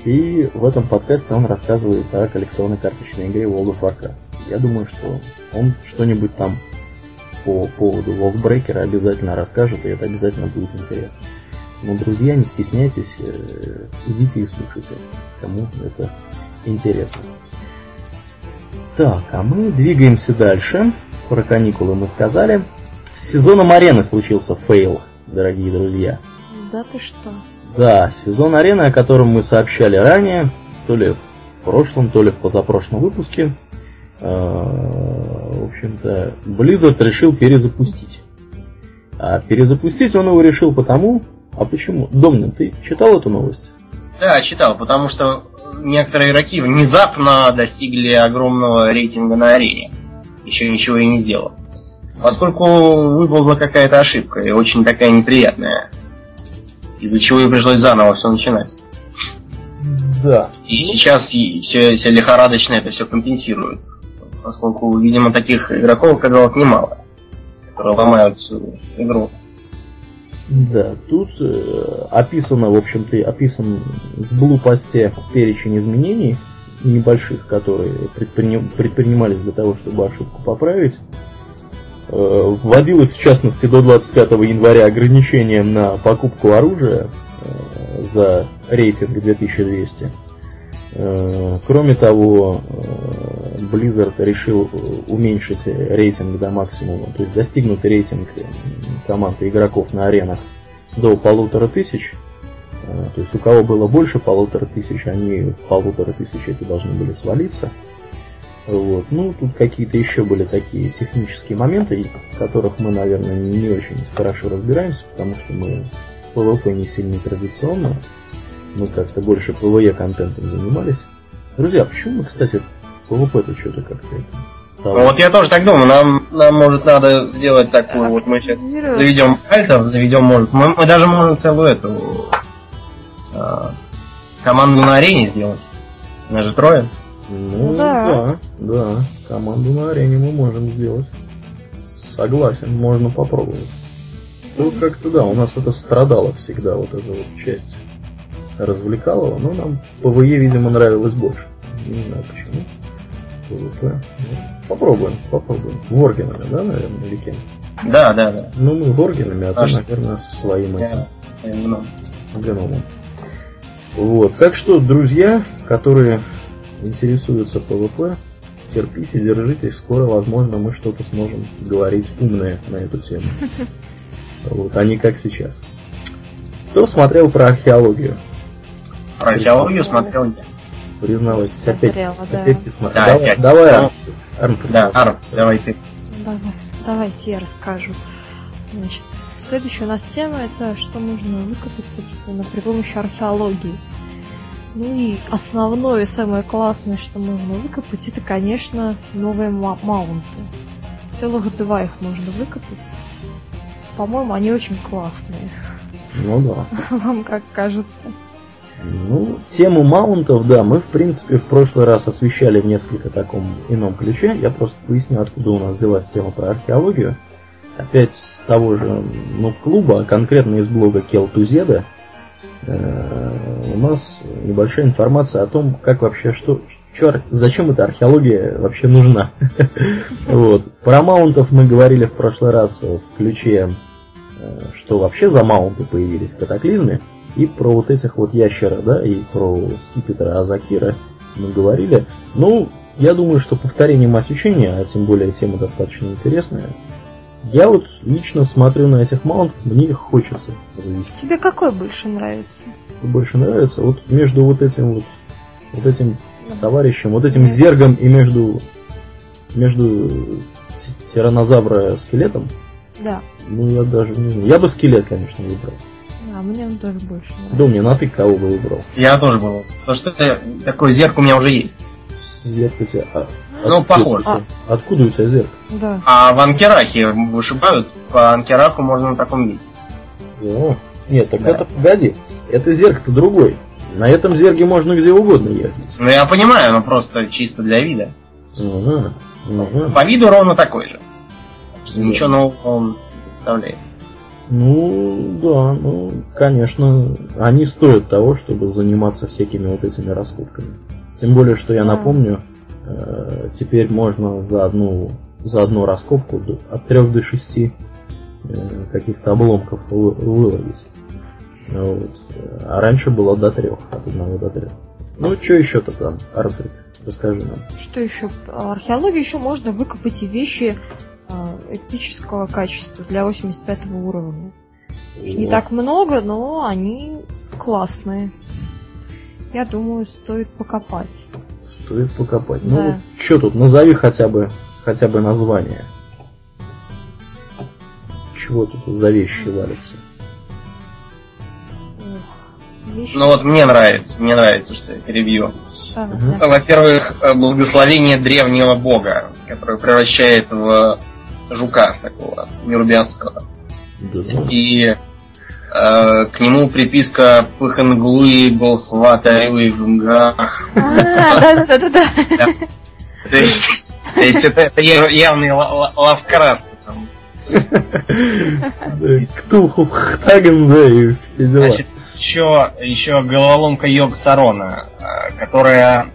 И в этом подкасте он рассказывает о коллекционной карточной игре World of Warcraft. Я думаю, что он что-нибудь там по поводу Волкбрекера обязательно расскажет, и это обязательно будет интересно. Но, друзья, не стесняйтесь, э, идите и слушайте, кому это интересно. Так, а мы двигаемся дальше. Про каникулы мы сказали. С сезоном арены случился fail, дорогие друзья. Да ты что? Да, сезон арены, о котором мы сообщали ранее, то ли в прошлом, то ли в позапрошлом выпуске, в общем-то, Blizzard решил перезапустить. А перезапустить он его решил потому, а почему? Домнин, ты читал эту новость? Да, читал, потому что некоторые игроки внезапно достигли огромного рейтинга на арене, еще ничего и не сделал. Поскольку выползла какая-то ошибка, и очень такая неприятная, из-за чего и пришлось заново все начинать. Да. И сейчас все, все лихорадочно это все компенсируют поскольку, видимо, таких игроков оказалось немало, которые ломают всю игру. Да, тут э, описано, в общем-то, описан в блупосте перечень изменений небольших, которые предприним, предпринимались для того, чтобы ошибку поправить. Э, вводилось, в частности, до 25 января ограничение на покупку оружия э, за рейтинг 2200 Э, кроме того, э, Blizzard решил уменьшить рейтинг до максимума, то есть достигнутый рейтинг команды игроков на аренах до полутора тысяч. Э, то есть у кого было больше полутора тысяч, они полутора тысяч эти должны были свалиться. Вот. Ну, тут какие-то еще были такие технические моменты, в которых мы, наверное, не очень хорошо разбираемся, потому что мы PvP не сильно традиционно мы как-то больше PvE контентом занимались. Друзья, почему мы, кстати, PvP-то что-то как-то это... Ну, вот я тоже так думаю, нам, нам может надо сделать такую, вот мы сейчас заведем альтов, заведем, может, мы, мы даже можем целую эту а, команду на арене сделать. Нас же трое. Ну да. да, да, команду на арене мы можем сделать. Согласен, можно попробовать. Ну как-то да, у нас это страдало всегда, вот эта вот часть развлекалова, но нам ПВЕ, видимо, нравилось больше. Не знаю почему. ПВП. Ну, попробуем, попробуем. Воргенами, да, наверное, или кем? Да, да, да. Ну, мы воргенами, а ты, наверное, своим этим. Да, гномом. Вот. Так что, друзья, которые интересуются ПВП, терпите, держитесь, скоро, возможно, мы что-то сможем говорить умное на эту тему. Вот, а не как сейчас. Кто смотрел про археологию? Про археологию смотрел я. Признавайтесь, опять, Смотрела, да. опять не смотрел. Да, давай, опять. давай, Арм, Арм, Да, Арм, давай ты. Давай, давайте я расскажу. Значит, следующая у нас тема это что можно выкопать, собственно, при помощи археологии. Ну и основное и самое классное, что можно выкопать, это, конечно, новые ма- маунты. Целых два их можно выкопать. По-моему, они очень классные. Ну да. Вам как кажется? Ну, тему маунтов, да, мы, в принципе, в прошлый раз освещали в несколько таком ином ключе. Я просто поясню, откуда у нас взялась тема про археологию. Опять с того же, ну, клуба, а конкретно из блога Келтузеда, э, у нас небольшая информация о том, как вообще, что, чё, зачем эта археология вообще нужна? вот. Про маунтов мы говорили в прошлый раз в ключе, э, что вообще за маунты появились в катаклизме. И про вот этих вот ящера, да, и про скипетра Азакира мы говорили. Ну, я думаю, что повторение мать учения, а тем более тема достаточно интересная, я вот лично смотрю на этих маунтов, мне их хочется завести. Тебе какой больше нравится? Больше нравится вот между вот этим вот, вот этим товарищем, вот этим зергом и между между тиранозавра скелетом. Да. Ну я даже не знаю. Я бы скелет, конечно, выбрал. А мне он тоже больше нравится. Да, мне на ты кого бы выбрал? Я тоже был. Потому что такой зерк у меня уже есть. Зерк у тебя. А, ну, похож. А... Откуда у тебя зерк? Да. А в Анкерахе вышибают, по Анкераху можно на таком видеть. О, нет, так да. это погоди. Это зерк-то другой. На этом зерге можно где угодно ехать. Ну я понимаю, но просто чисто для вида. Ага, ага. По виду ровно такой же. Да. Ничего нового он не представляет. Ну, да, ну, конечно, они стоят того, чтобы заниматься всякими вот этими раскопками. Тем более, что я напомню, э, теперь можно за одну, за одну раскопку от 3 до 6 э, каких-то обломков выловить. Вот. А раньше было до трех, от одного до трех. Ну, что еще-то там, Арфрид? Расскажи нам. Что еще? Археологию еще можно выкопать и вещи эпического качества для 85 уровня. Их не так много, но они классные. Я думаю, стоит покопать. Стоит покопать. Ну, да. Ну, вот, что тут, назови хотя бы, хотя бы название. Чего тут за вещи валятся? Ну вот мне нравится, мне нравится, что я перебью. Во-первых, э, благословение древнего бога, который превращает в жука такого нерубианского. И э, к нему приписка Пыханглуи, Болхватарю в Гунгах. Да-да-да. То есть это явный Лавкрафт. Ктулху Хтаген, да, и все дела еще, еще головоломка Йог Сарона, э, которая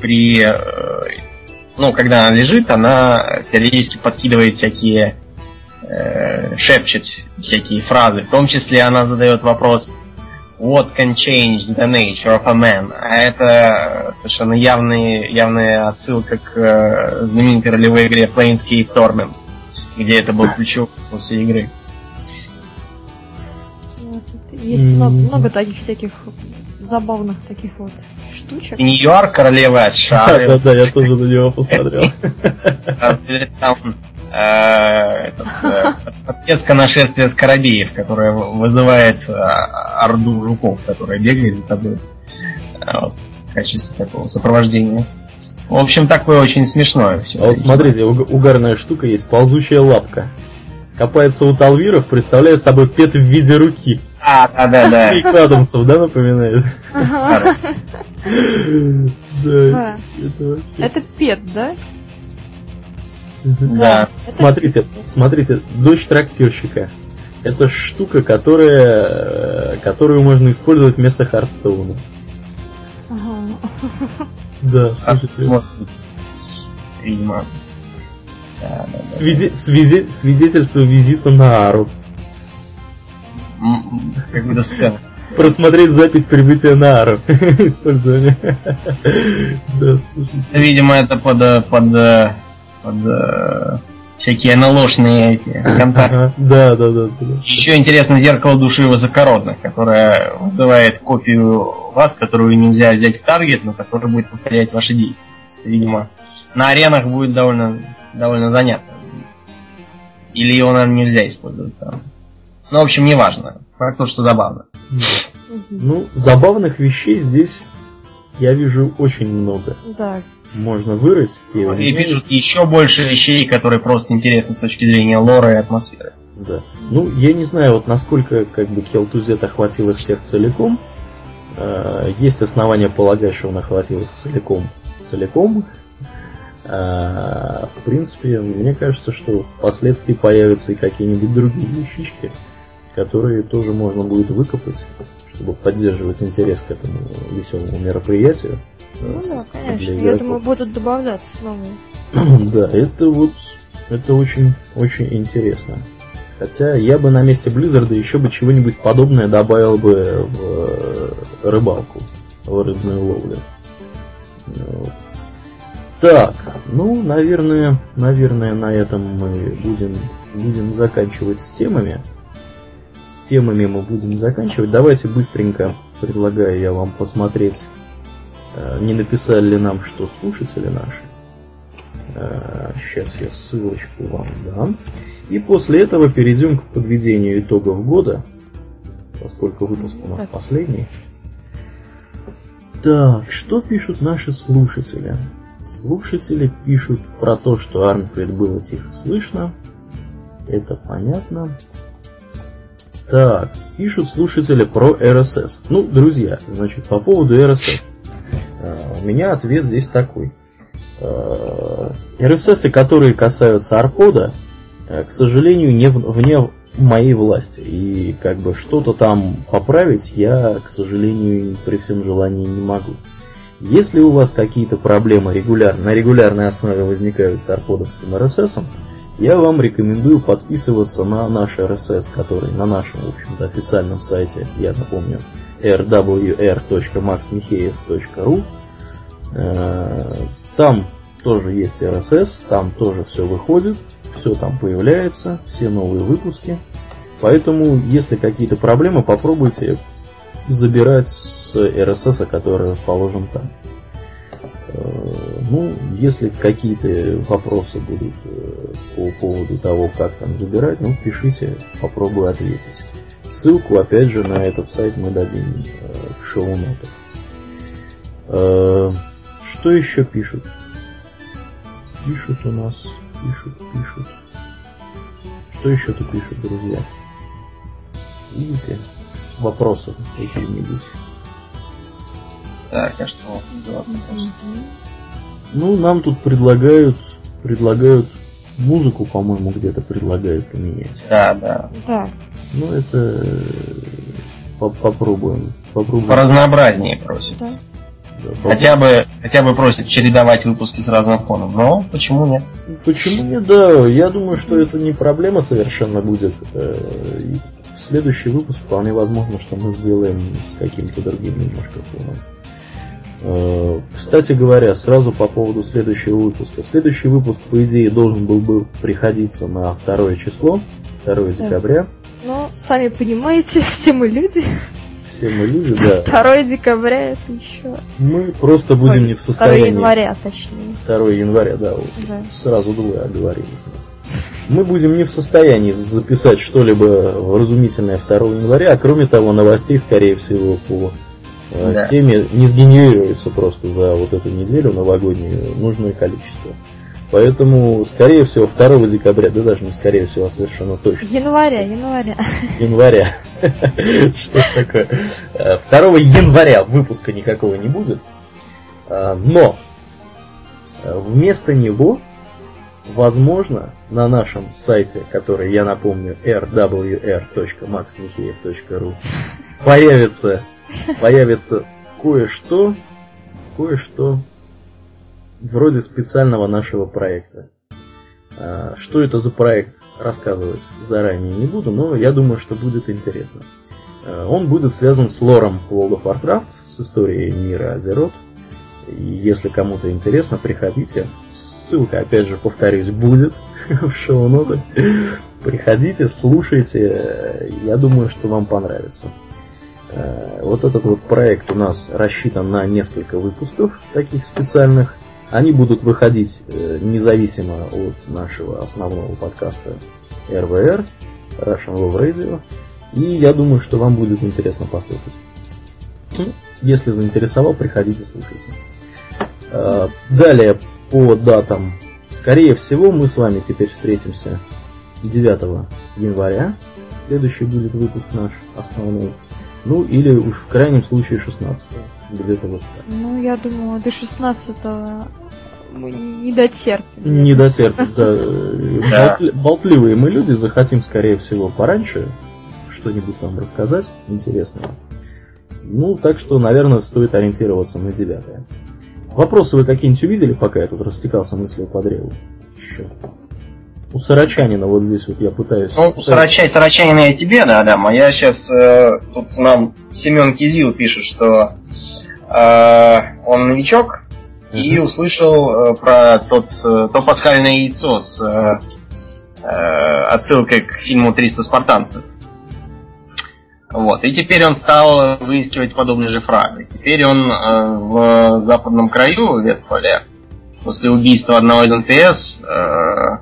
при... Ну, когда она лежит, она периодически подкидывает всякие... Э, шепчет всякие фразы. В том числе она задает вопрос What can change the nature of a man? А это совершенно явный, явная отсылка к э, знаменитой ролевой игре Planescape Torment, где это был ключевой после игры. Есть много, много таких всяких забавных таких вот штучек. Нью-Йорк, королева США. Да, да, я тоже на него посмотрел. Там э, подпеска нашествия скоробеев, которая вызывает э, орду жуков, которые бегают за тобой. В качестве такого сопровождения. В общем, такое очень смешное все. А вот смотрите, угарная штука есть, ползущая лапка. Копается у Талвиров, представляет собой пет в виде руки. А, да, да, да. Крик Адамсов, да, напоминает? Да. Это пет, да? Да. Смотрите, смотрите, дочь трактирщика. Это штука, которая, которую можно использовать вместо Хардстоуна. Да, слушайте. Видимо. Свидетельство визита на Ару какую-то сцену. Просмотреть запись прибытия на Ару. Использование. Да, слушайте. Видимо, это под, под, под всякие наложные эти контакты. Да, да, да, да. Еще интересно зеркало души высокородных, которое вызывает копию вас, которую нельзя взять в таргет, но которая будет повторять ваши действия. Видимо, на аренах будет довольно, довольно занятно. Или его, наверное, нельзя использовать там. Ну, в общем, неважно. Факт то, что забавно. Ну, забавных вещей здесь я вижу очень много. Да. Можно вырыть. И, и пишут еще больше вещей, которые просто интересны с точки зрения лора и атмосферы. Да. Ну, я не знаю, вот насколько как бы Келтузет охватил их всех целиком. Э, есть основания полагать, что он охватил их целиком. Целиком. Э, в принципе, мне кажется, что впоследствии появятся и какие-нибудь другие вещички которые тоже можно будет выкопать, чтобы поддерживать интерес к этому веселому мероприятию. Ну да, конечно. Я думаю, будут добавляться новые. да, это вот это очень, очень интересно. Хотя я бы на месте Blizzard еще бы чего-нибудь подобное добавил бы в э, рыбалку, в рыбную ловлю. Так, ну, наверное, наверное, на этом мы будем, будем заканчивать с темами. С темами мы будем заканчивать. Давайте быстренько предлагаю я вам посмотреть, э, не написали ли нам, что слушатели наши. Сейчас э, я ссылочку вам дам. И после этого перейдем к подведению итогов года, поскольку выпуск у нас последний. Так, что пишут наши слушатели? Слушатели пишут про то, что Армфред было тихо слышно. Это понятно. Так, пишут слушатели про RSS. Ну, друзья, значит, по поводу RSS. Э, у меня ответ здесь такой. RSS, э, которые касаются арпода, э, к сожалению, не вне моей власти. И как бы что-то там поправить я, к сожалению, при всем желании не могу. Если у вас какие-то проблемы регуляр, на регулярной основе возникают с арподовским RSS, я вам рекомендую подписываться на наш RSS, который на нашем, в общем-то, официальном сайте, я напомню, rwr.maxmicheev.ru. Там тоже есть RSS, там тоже все выходит, все там появляется, все новые выпуски. Поэтому, если какие-то проблемы, попробуйте забирать с RSS, который расположен там. Э, ну, если какие-то вопросы будут э, по поводу того, как там забирать, ну, пишите, попробую ответить. Ссылку, опять же, на этот сайт мы дадим э, в шоу-нотах. Что еще пишут? Пишут у нас, пишут, пишут. Что еще тут пишут, друзья? Видите? Вопросы какие-нибудь. Так, а что? Ну, нам тут предлагают, предлагают музыку, по-моему, где-то предлагают поменять. Да, да. Да. Ну, это попробуем. попробуем. По разнообразнее просят. Да. Хотя бы, хотя бы просят чередовать выпуски с разным фоном. Но почему нет? Почему нет, да. Я думаю, что это не проблема совершенно будет. Э, следующий выпуск вполне возможно, что мы сделаем с каким-то другим немножко фоном. Э, кстати говоря, сразу по поводу следующего выпуска. Следующий выпуск, по идее, должен был бы приходиться на второе число, 2 декабря. Но, сами понимаете, все мы люди все мы люди, да. 2 декабря это еще... Мы просто будем Ой, не в состоянии... 2 января, точнее. 2 января, да, вот. да. Сразу двое оговорились. Мы будем не в состоянии записать что-либо вразумительное 2 января, а кроме того, новостей, скорее всего, по э, да. теме не сгенерируется просто за вот эту неделю новогоднюю нужное количество. Поэтому, скорее всего, 2 декабря, да даже не скорее всего, а совершенно точно. Января, января. Января. Что ж такое? 2 января выпуска никакого не будет. А, но вместо него, возможно, на нашем сайте, который я напомню, rwr.maxmicheev.ru появится, появится кое-что, кое-что вроде специального нашего проекта. А, что это за проект, рассказывать заранее не буду, но я думаю, что будет интересно. А, он будет связан с лором World of Warcraft, с историей мира Азерот. Если кому-то интересно, приходите. Ссылка, опять же, повторюсь, будет в шоу-нотах. Приходите, слушайте. Я думаю, что вам понравится. А, вот этот вот проект у нас рассчитан на несколько выпусков таких специальных. Они будут выходить э, независимо от нашего основного подкаста РВР, Russian Love Radio. И я думаю, что вам будет интересно послушать. Если заинтересовал, приходите, слушайте. Э, далее, по датам. Скорее всего, мы с вами теперь встретимся 9 января. Следующий будет выпуск наш основной. Ну, или уж в крайнем случае 16 где-то вот так. Ну, я думаю, до 16 мы не дотерпим. Не дотерпим, да. Болтливые мы люди, захотим, скорее всего, пораньше, что-нибудь вам рассказать интересного. Ну, так что, наверное, стоит ориентироваться на девятое. Вопросы вы какие-нибудь увидели, пока я тут растекался мыслью по древу? Черт. У Сарачанина вот здесь вот я пытаюсь... Ну, у Сарача, Сарачанина я тебе, да, да, а я сейчас... Э, тут нам Семен Кизил пишет, что э, он новичок, и услышал э, про тот, э, то пасхальное яйцо с э, э, отсылкой к фильму «300 спартанцев». Вот. И теперь он стал выискивать подобные же фразы. Теперь он э, в западном краю, в Вестфале, после убийства одного из НПС, э,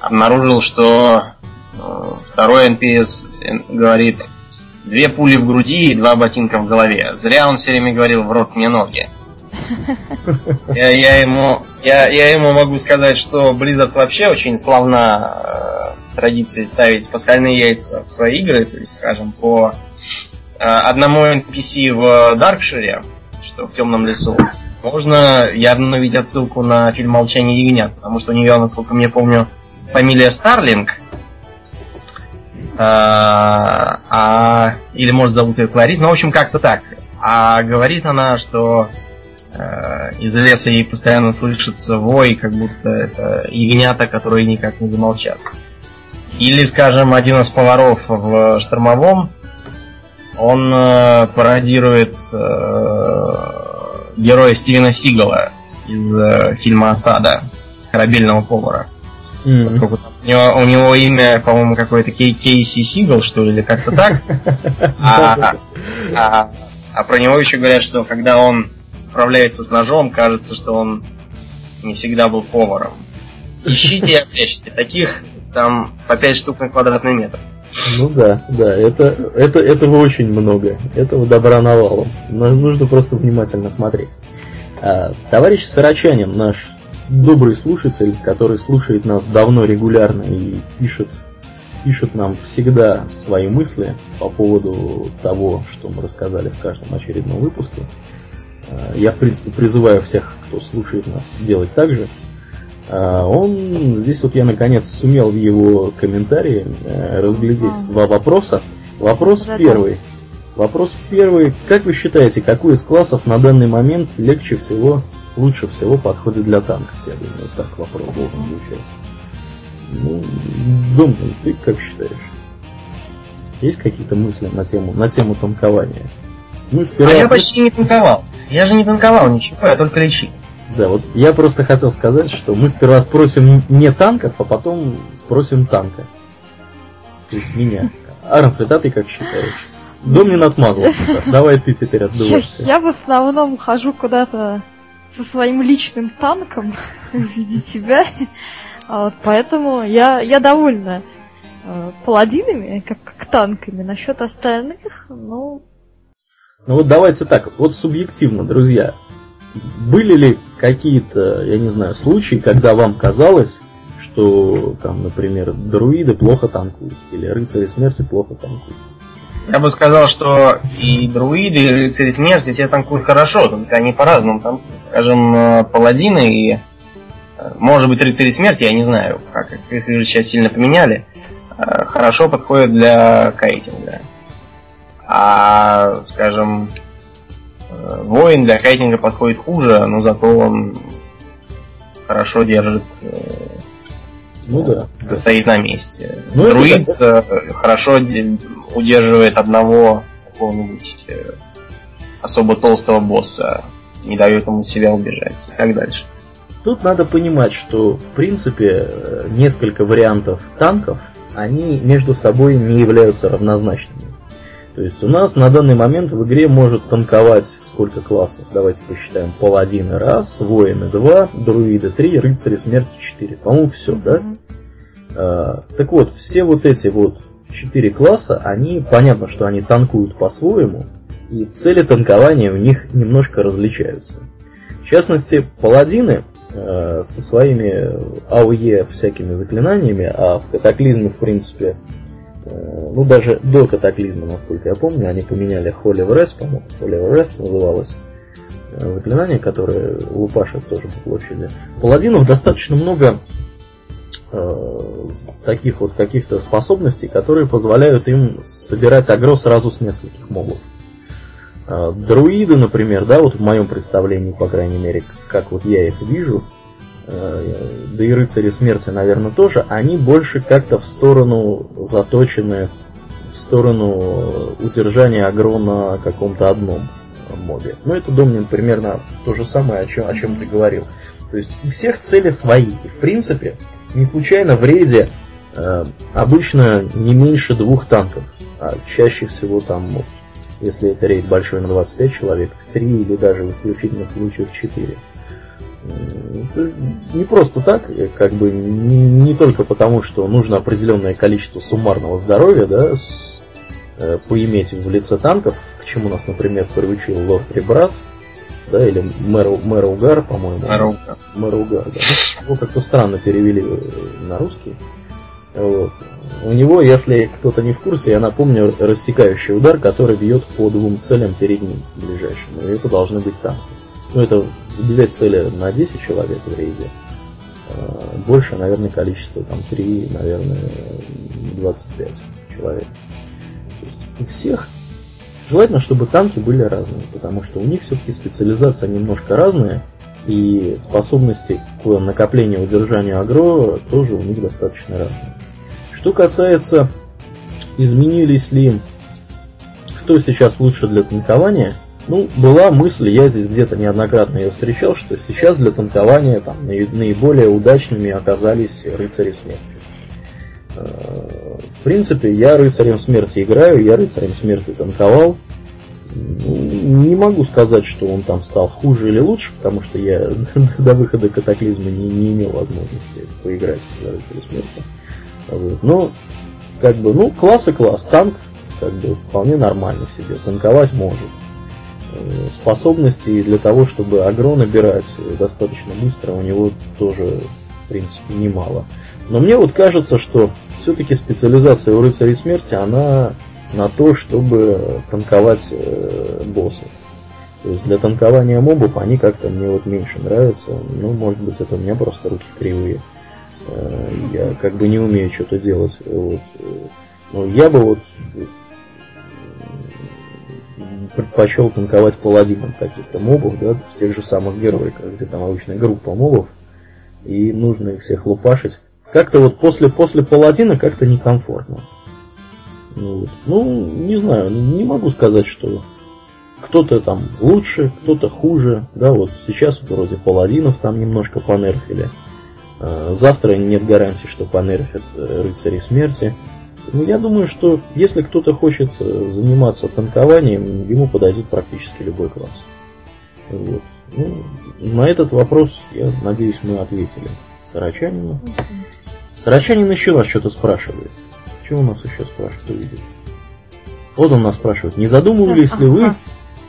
обнаружил, что э, второй НПС говорит две пули в груди и два ботинка в голове. Зря он все время говорил в рот мне ноги. Я, я, ему, я, я ему могу сказать, что Blizzard вообще очень славна э, традиции ставить пасхальные яйца в свои игры, то есть, скажем, по э, одному NPC в Даркшире, что в темном лесу, можно явно увидеть отсылку на фильм «Молчание ягнят», потому что у нее, насколько мне помню, фамилия Старлинг, а, а, или может зовут ее Кларис, ну, в общем, как-то так. А говорит она, что э, из леса ей постоянно слышится вой, как будто это ягнята, которые никак не замолчат. Или, скажем, один из поваров в штормовом, он э, пародирует э, героя Стивена Сигала из э, фильма «Осада», корабельного повара. Mm-hmm. Поскольку там, у, него, у него имя, по-моему, какое-то Кей, Кейси Сигал, что ли, или как-то так. А, а, а про него еще говорят, что когда он управляется с ножом, кажется, что он не всегда был поваром. Ищите и облечьте. Таких там по 5 штук на квадратный метр. Ну да, да, это, это, этого очень много. Этого добра навалом. Нужно просто внимательно смотреть. А, товарищ Сарачанин, наш добрый слушатель, который слушает нас давно регулярно и пишет, пишет нам всегда свои мысли по поводу того, что мы рассказали в каждом очередном выпуске. А, я, в принципе, призываю всех, кто слушает нас, делать так же. А, он, здесь вот я наконец сумел в его комментарии э, разглядеть а. два вопроса. Вопрос первый. Вопрос первый. Как вы считаете, какой из классов на данный момент легче всего, лучше всего подходит для танков? Я думаю, так вопрос должен звучать. Ну, Думаю, ты как считаешь? Есть какие-то мысли на тему, на тему танкования? Мы сперва... А я почти не танковал. Я же не танковал ничего, я только лечил. Да, вот я просто хотел сказать, что мы сперва спросим не танков, а потом спросим танка. То есть меня. Арнфред, а ты как считаешь? Домнин отмазался. Давай ты теперь отдувайся. Я, я в основном хожу куда-то со своим личным танком в виде тебя. А вот, поэтому я, я довольна э, паладинами, как, как танками. Насчет остальных, ну... Ну вот давайте так, вот субъективно, друзья. Были ли какие-то, я не знаю, случаи, когда вам казалось, что там, например, друиды плохо танкуют, или рыцари смерти плохо танкуют? Я бы сказал, что и друиды, и рыцари смерти те танкуют хорошо, только они по-разному танкуют. Скажем, э, паладины и, э, может быть, рыцари смерти, я не знаю, как их же сейчас сильно поменяли, э, хорошо подходят для кайтинга. А, скажем, Э, воин для кайтинга подходит хуже, но зато он хорошо держит э, ну да. Стоит на месте. Ну, Друид это... Э, хорошо удерживает одного какого-нибудь особо толстого босса, не дает ему себя убежать. Как дальше? Тут надо понимать, что в принципе несколько вариантов танков, они между собой не являются равнозначными. То есть у нас на данный момент в игре может танковать сколько классов? Давайте посчитаем. Паладины раз, воины два, друиды три, рыцари смерти четыре. По-моему, все, да? А, так вот, все вот эти вот четыре класса, они, понятно, что они танкуют по-своему, и цели танкования у них немножко различаются. В частности, паладины э, со своими АОЕ всякими заклинаниями, а в катаклизме, в принципе, ну даже до катаклизма, насколько я помню, они поменяли Holy Wrath, по-моему, Holy Wrath называлось э, заклинание, которое лупашит тоже по площади. Паладинов достаточно много э, таких вот каких-то способностей, которые позволяют им собирать агро сразу с нескольких мобов. Э, друиды, например, да, вот в моем представлении, по крайней мере, как вот я их вижу, э, да и рыцари смерти, наверное, тоже, они больше как-то в сторону заточены, в сторону удержания агро на каком-то одном мобе. Ну, это Домнин примерно то же самое, о чем, о чем ты говорил. То есть у всех цели свои. И в принципе, не случайно в рейде э, обычно не меньше двух танков. А чаще всего там, вот, если это рейд большой на 25 человек, 3 или даже в исключительных случаях 4. Не просто так, э, как бы не, только потому, что нужно определенное количество суммарного здоровья, да, с, э, поиметь в лице танков, к чему нас, например, приучил лорд Прибрат, да, или мэр, мэр Угар, по-моему. Мэр Угар. Мэр Угар, да. Его как-то странно перевели на русский. Вот. У него, если кто-то не в курсе, я напомню, рассекающий удар, который бьет по двум целям перед ним ближайшим. И это должны быть танки. Ну, это две цели на 10 человек в рейде. А, больше, наверное, количество, там, 3, наверное, 25 человек. То есть у всех Желательно, чтобы танки были разные, потому что у них все-таки специализация немножко разная, и способности к накоплению и удержанию агро тоже у них достаточно разные. Что касается, изменились ли, кто сейчас лучше для танкования, ну, была мысль, я здесь где-то неоднократно ее встречал, что сейчас для танкования там, наиболее удачными оказались рыцари смерти. Э, в принципе, я рыцарем смерти играю, я рыцарем смерти танковал. Ну, не могу сказать, что он там стал хуже или лучше, потому что я до выхода катаклизма не, не имел возможности поиграть в рыцаря смерти. Вот. Но, как бы, ну, класс и класс. Танк, как бы, вполне нормально себе. Танковать может. Э, способности для того, чтобы агро набирать достаточно быстро, у него тоже, в принципе, немало. Но мне вот кажется, что все-таки специализация у рыцарей смерти, она на то, чтобы танковать э, боссов. То есть для танкования мобов они как-то мне вот меньше нравятся. Ну, может быть, это у меня просто руки кривые. Э, я как бы не умею что-то делать. Вот. Но я бы вот предпочел танковать паладином каких-то мобов, да, в тех же самых героиках, где там обычная группа мобов, и нужно их всех лупашить. Как-то вот после, после паладина как-то некомфортно. Ну, вот. ну, не знаю, не могу сказать, что кто-то там лучше, кто-то хуже. Да, вот сейчас вроде паладинов там немножко понерфили. А, завтра нет гарантии, что понерфят э, рыцари смерти. Ну, я думаю, что если кто-то хочет э, заниматься танкованием, ему подойдет практически любой класс. Вот. Ну, на этот вопрос, я надеюсь, мы ответили Сарачанину. Сарачанин еще вас что-то спрашивает. Чего у нас еще спрашивает, увидит? Вот он нас спрашивает, не задумывались ли вы,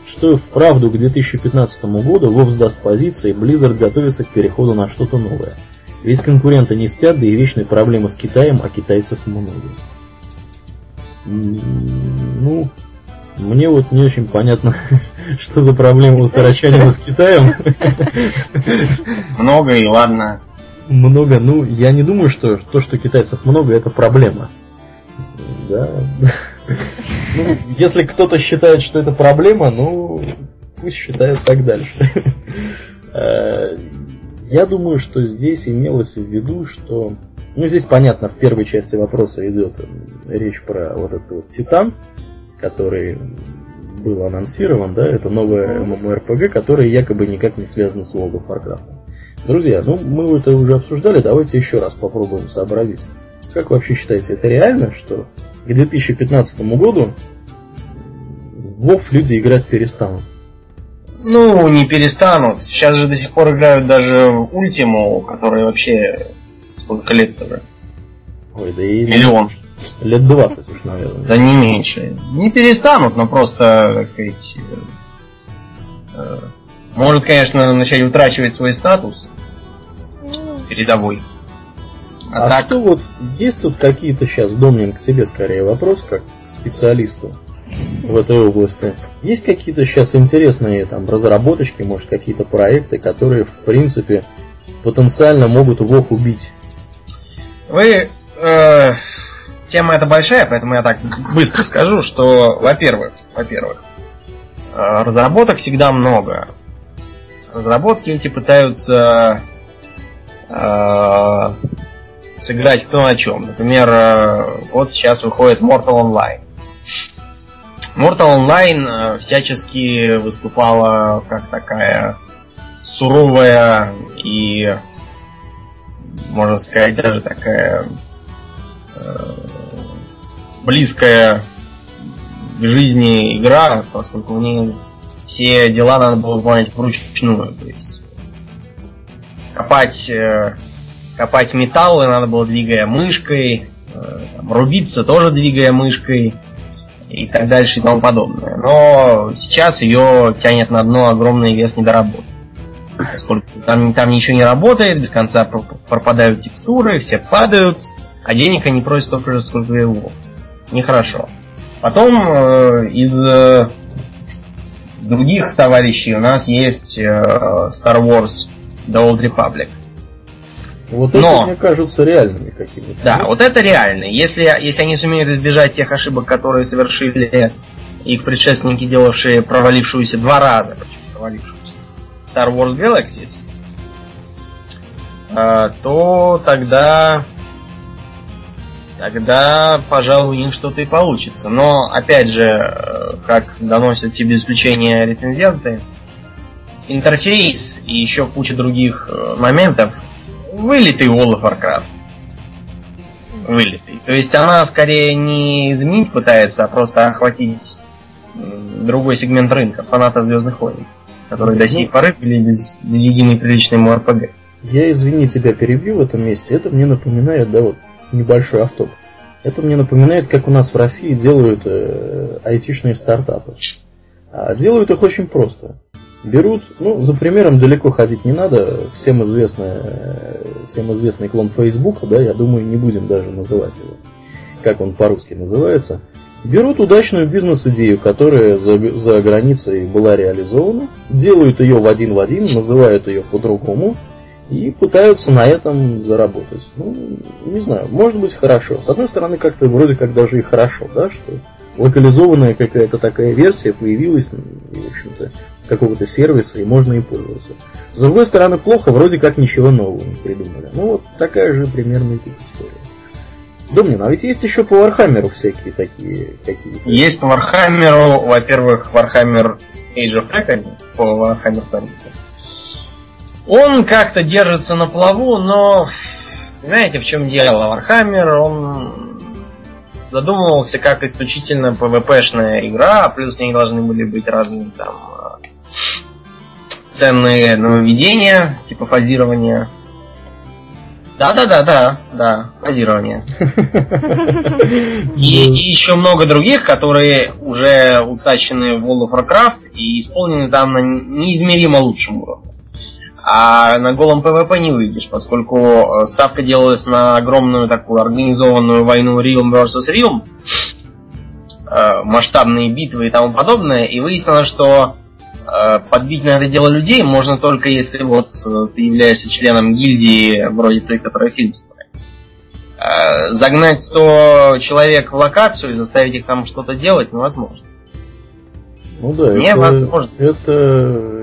что вправду к 2015 году Вов сдаст позиции, Blizzard готовится к переходу на что-то новое? Ведь конкуренты не спят, да и вечные проблемы с Китаем, а китайцев много. Ну, мне вот не очень понятно, что за проблема у Сарачанина с Китаем. Много и ладно много, ну, я не думаю, что то, что китайцев много, это проблема. Да. Ну, если кто-то считает, что это проблема, ну, пусть считает так дальше. Э, я думаю, что здесь имелось в виду, что... Ну, здесь понятно, в первой части вопроса идет речь про вот этот вот Титан, который был анонсирован, да, это новая MMORPG, которая якобы никак не связана с World of Warcraft. Друзья, ну мы это уже обсуждали, давайте еще раз попробуем сообразить. Как вы вообще считаете, это реально, что к 2015 году в WoW люди играть перестанут? Ну, не перестанут. Сейчас же до сих пор играют даже в Ультиму, который вообще сколько лет уже? Ой, да и... Миллион. Лет 20 уж, наверное. Да не меньше. Не перестанут, но просто, так сказать, э, может, конечно, начать утрачивать свой статус, передовой. А, а так... что вот, есть тут какие-то сейчас, Домнин, к тебе скорее вопрос, как к специалисту в этой области. Есть какие-то сейчас интересные там разработочки, может какие-то проекты, которые в принципе потенциально могут ВОВ убить? Вы... Э, тема эта большая, поэтому я так быстро скажу, что, во-первых, во-первых, э, разработок всегда много. Разработки эти пытаются э, сыграть кто на чем. Например, э, вот сейчас выходит Mortal Online. Mortal Online э, всячески выступала как такая суровая и, можно сказать, даже такая близкая к жизни игра, поскольку в ней все дела надо было выполнять вручную. То есть копать, э, копать металлы надо было двигая мышкой, э, рубиться тоже двигая мышкой и так дальше и тому подобное. Но сейчас ее тянет на дно огромный вес недоработки. Поскольку там, там ничего не работает, без конца пропадают текстуры, все падают, а денег они просят столько же, сколько и его. Нехорошо. Потом э, из э, других товарищей у нас есть э, Star Wars The Old Republic. Вот Но, мне кажется, реальными какими-то. Да, вот это реально. Если, если они сумеют избежать тех ошибок, которые совершили их предшественники, делавшие провалившуюся два раза, почему провалившуюся, Star Wars Galaxies, э, то тогда тогда, пожалуй, у них что-то и получится. Но, опять же, э, как доносят тебе исключения рецензенты, интерфейс и еще куча других э, моментов вылитый World of Warcraft. Вылитый. То есть она скорее не изменить пытается, а просто охватить другой сегмент рынка, фанатов Звездных войн, которые ну, до сих поры были без, без единой приличной МРПГ. Я, извини, тебя перебью в этом месте. Это мне напоминает, да, вот небольшой автоп. Это мне напоминает, как у нас в России делают э, айтишные стартапы. А делают их очень просто. Берут, ну, за примером далеко ходить не надо, всем известный, э, всем известный клон Фейсбука, да, я думаю, не будем даже называть его, как он по-русски называется. Берут удачную бизнес-идею, которая за, за границей была реализована, делают ее в один в один, называют ее по-другому, и пытаются на этом заработать. Ну, не знаю, может быть хорошо. С одной стороны, как-то вроде как даже и хорошо, да, что локализованная какая-то такая версия появилась, и, в общем-то, какого-то сервиса, и можно и пользоваться. С другой стороны, плохо, вроде как ничего нового не придумали. Ну, вот такая же примерно тип история. Домнин, а ведь есть еще по Вархаммеру всякие такие какие-то. Есть по Вархаммеру, во-первых, Warhammer Age of Reckoning по Вархаммер Planet. Он как-то держится на плаву, но знаете, в чем дело? Вархаммер, он задумывался как исключительно PvP-шная игра, а плюс в ней должны были быть разные там ценные нововведения, типа фазирования. Да-да-да-да, да, фазирование. И, и еще много других, которые уже утащены в World of Warcraft и исполнены там на неизмеримо лучшем уровне. А на голом ПВП не выйдешь, поскольку э, ставка делалась на огромную такую организованную войну Realm vs. Realm, э, масштабные битвы и тому подобное, и выяснилось, что э, подбить на это дело людей можно только если вот ты являешься членом гильдии, вроде той, которая фильм снимает. Загнать 100 человек в локацию и заставить их там что-то делать невозможно. Ну да, это, это,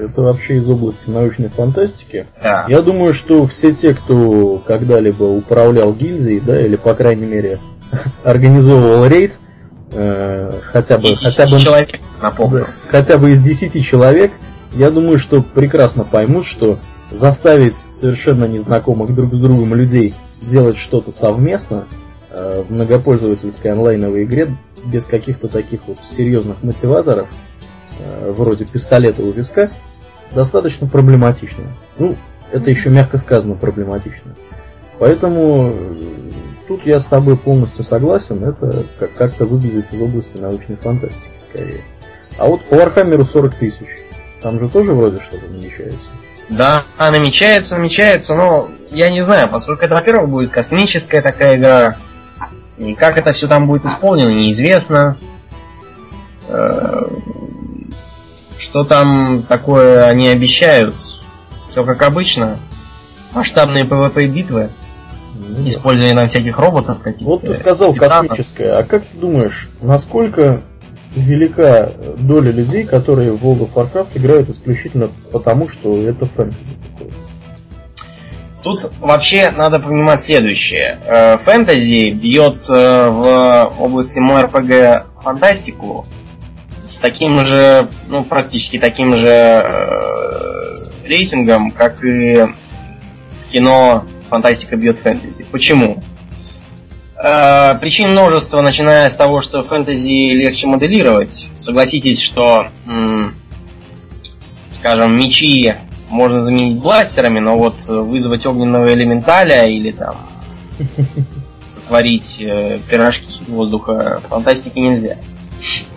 это вообще из области научной фантастики. Да. Я думаю, что все те, кто когда-либо управлял гильдией, да, или по крайней мере организовывал рейд, э, хотя бы, хотя бы, человек, да, хотя бы из 10 человек, я думаю, что прекрасно поймут, что заставить совершенно незнакомых друг с другом людей делать что-то совместно э, в многопользовательской онлайновой игре без каких-то таких вот серьезных мотиваторов – вроде пистолета у виска, достаточно проблематично. Ну, это еще мягко сказано проблематично. Поэтому э, тут я с тобой полностью согласен, это как-то выглядит в области научной фантастики скорее. А вот по Warhammer 40 тысяч, там же тоже вроде что-то намечается. Да, а намечается, намечается, но я не знаю, поскольку это, во-первых, будет космическая такая игра, и как это все там будет исполнено, неизвестно. Что там такое они обещают? Все как обычно. Масштабные PvP битвы. ну, использование да. всяких роботов каких-то. Вот ты сказал титанов. космическое, а как ты думаешь, насколько велика доля людей, которые в World of Warcraft играют исключительно потому, что это фэнтези такое? Тут вообще надо понимать следующее. Э, фэнтези бьет э, в области МРПГ фантастику с таким же, ну, практически таким же э, рейтингом, как и кино фантастика бьет фэнтези. Почему? Э, причин множество, начиная с того, что фэнтези легче моделировать. Согласитесь, что, м- скажем, мечи можно заменить бластерами, но вот вызвать огненного элементаля или там сотворить э, пирожки из воздуха фантастики нельзя.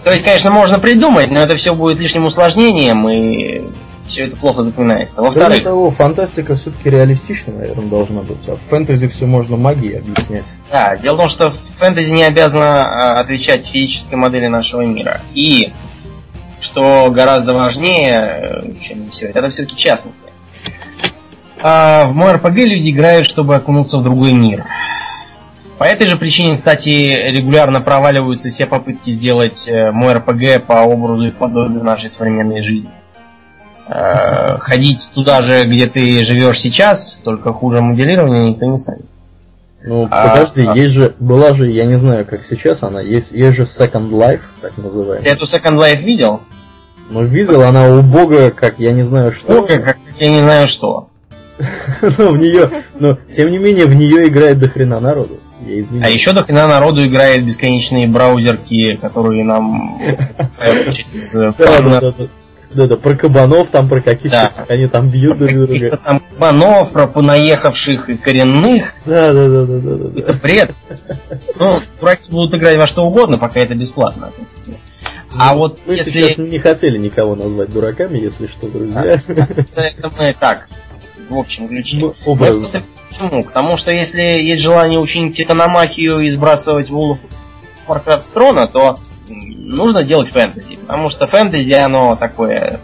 То есть, конечно, можно придумать, но это все будет лишним усложнением, и все это плохо запоминается. Во-вторых... Кроме того, фантастика все-таки реалистична, наверное, должна быть. А в фэнтези все можно магией объяснять. Да, дело в том, что фэнтези не обязана отвечать физической модели нашего мира. И, что гораздо важнее, э, чем все это, это все-таки частности. А в мой РПГ люди играют, чтобы окунуться в другой мир. По этой же причине, кстати, регулярно проваливаются все попытки сделать э, мой РПГ по образу и подобию нашей современной жизни. Э, ходить туда же, где ты живешь сейчас, только хуже моделирования никто не станет. Ну, а, подожди, а... есть же, была же, я не знаю, как сейчас она, есть, есть же Second Life, так называемая. Ты эту Second Life видел? Ну, видел, она убога, как я не знаю что. Убога, как я не знаю что. Ну, в нее, но, тем не менее, в нее играет до хрена народу. А еще до хрена народу играет бесконечные браузерки, которые нам Да, да, про кабанов, там про каких-то, да. они там бьют друг друга. Там кабанов, про понаехавших и коренных. Да, да, да, да, да, да. Это бред. Ну, дураки будут играть во что угодно, пока это бесплатно. А ну, вот мы если... сейчас не хотели никого назвать дураками, если что, друзья. Это мы так, в общем ключе. Ну, образно. Почему? Потому что если есть желание учинить титаномахию и сбрасывать of Warcraft с трона, то нужно делать фэнтези. Потому что фэнтези, оно такое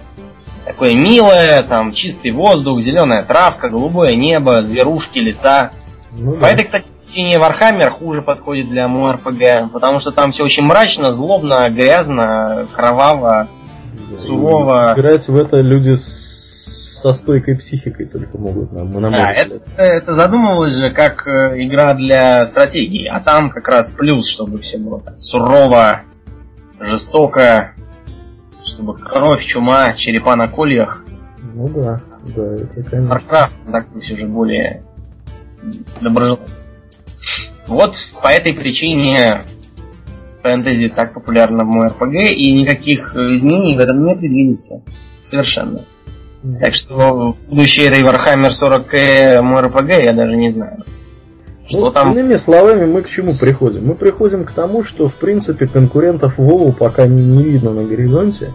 такое милое, там чистый воздух, зеленая травка, голубое небо, зверушки, леса. Ну, По этой, кстати, причине Вархаммер хуже подходит для МРПГ, потому что там все очень мрачно, злобно, грязно, кроваво, сурово. Играть в это люди с со стойкой психикой только могут нам на Да, это, это задумывалось же как э, игра для стратегии, а там как раз плюс, чтобы все было так сурово, жестоко, чтобы кровь, чума, черепа на кольях. Ну да, да, это конечно. Warcraft так все же более доброжелательный. Вот по этой причине фэнтези так популярно в мой РПГ, и никаких изменений в этом не предвидится. Совершенно. Так что будущее этой Warhammer 40 мой РПГ я даже не знаю. Что ну, там... Иными словами, мы к чему приходим? Мы приходим к тому, что, в принципе, конкурентов Вову пока не, не видно на горизонте.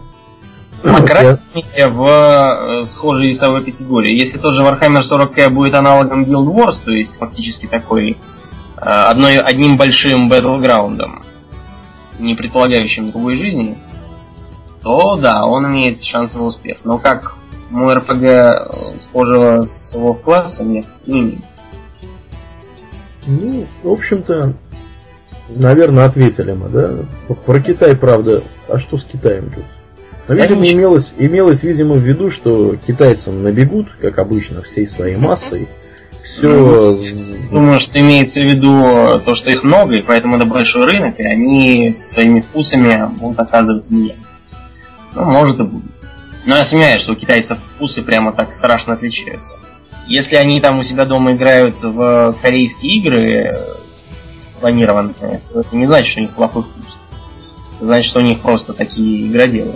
По крайней мере, в э, схожей весовой категории. Если тот же Warhammer 40 будет аналогом Guild Wars, то есть фактически такой э, одной, одним большим батлграундом, не предполагающим другой жизни, то да, он имеет шанс на успех. Но как мой РПГ э, схожего с его классом нет, не имеет. Ну, в общем-то, наверное, ответили мы, да? Про Китай, правда. А что с Китаем тут? Но, видимо, имелось, имелось, видимо, в виду, что китайцам набегут, как обычно, всей своей массой. Все... Ну, думаю, что имеется в виду то, что их много, и поэтому это большой рынок, и они своими вкусами будут оказывать влияние. Ну, может и будет. Но я сомневаюсь, что у китайцев вкусы прямо так страшно отличаются. Если они там у себя дома играют в корейские игры планированные, то это не значит, что у них плохой вкус. Это значит, что у них просто такие игроделы.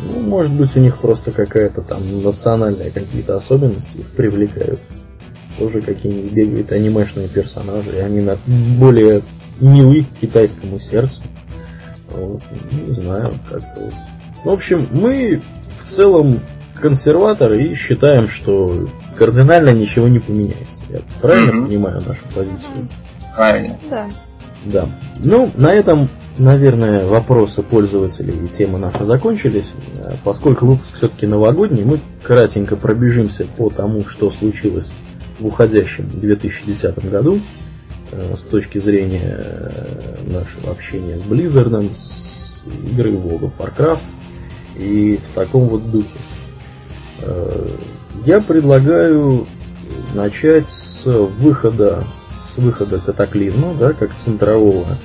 Ну, может быть, у них просто какая-то там национальная какие-то особенности их привлекают. Тоже какие-нибудь бегают анимешные персонажи, и они на более милы к китайскому сердцу. Вот, не знаю, как-то вот. В общем, мы в целом консерваторы и считаем, что кардинально ничего не поменяется. Я правильно mm-hmm. понимаю нашу позицию? Правильно. Да. Да. Ну, на этом, наверное, вопросы пользователей и темы наши закончились. Поскольку выпуск все-таки новогодний, мы кратенько пробежимся по тому, что случилось в уходящем 2010 году э, с точки зрения э, нашего общения с Blizzard, с игры World of Warcraft и в таком вот духе. Э, я предлагаю начать с выхода с выхода катаклизма, да, как центрового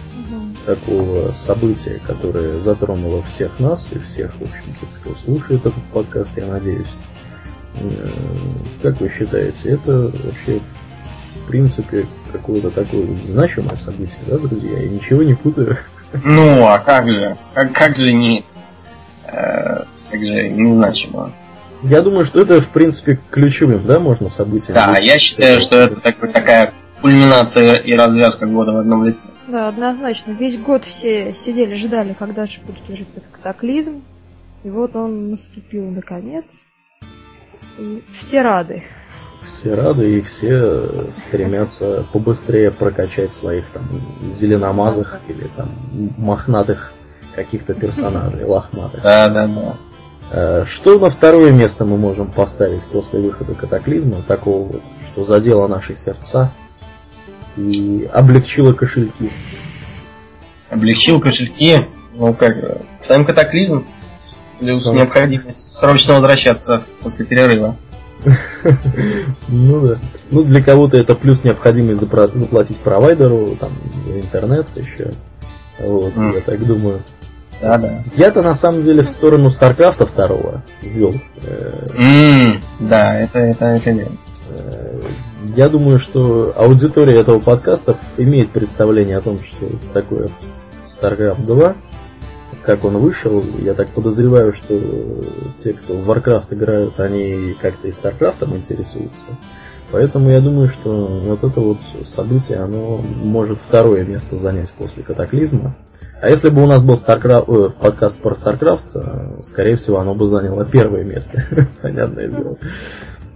такого события, которое затронуло всех нас и всех, в общем-то, кто слушает этот подкаст, я надеюсь. Э, как вы считаете, это вообще в принципе какое-то такое значимое событие, да, друзья? Я ничего не путаю. Ну, а как же? Как, как же не... Э, как же незначимо? Я думаю, что это, в принципе, ключевым, да, можно событием. Да, я считаю, что это такой, такая кульминация и развязка года в одном лице. Да, однозначно. Весь год все сидели, ждали, когда же будет этот катаклизм. И вот он наступил наконец. И все рады. Все рады и все стремятся побыстрее прокачать своих там зеленомазых или там мохнатых каких-то персонажей, лохматых. Да, да, да. Э, что на второе место мы можем поставить после выхода катаклизма, такого вот, что задело наши сердца? и облегчила кошельки. Облегчил кошельки? Ну как, сам катаклизм? Плюс Сам... необходимость срочно возвращаться после перерыва. Ну да. Ну для кого-то это плюс необходимость заплатить провайдеру, там, за интернет еще. Вот, я так думаю. Да, да. Я-то на самом деле в сторону Старкрафта второго ввел. да, это, это, это верно. Э, я думаю, что аудитория этого подкаста имеет представление о том, что такое StarCraft 2, как он вышел. Я так подозреваю, что те, кто в Warcraft играют, они как-то и StarCraft интересуются. Поэтому я думаю, что вот это вот событие, оно может второе место занять после катаклизма. А если бы у нас был Starcraft, э, подкаст про StarCraft, э, скорее всего, оно бы заняло первое место. Понятное дело.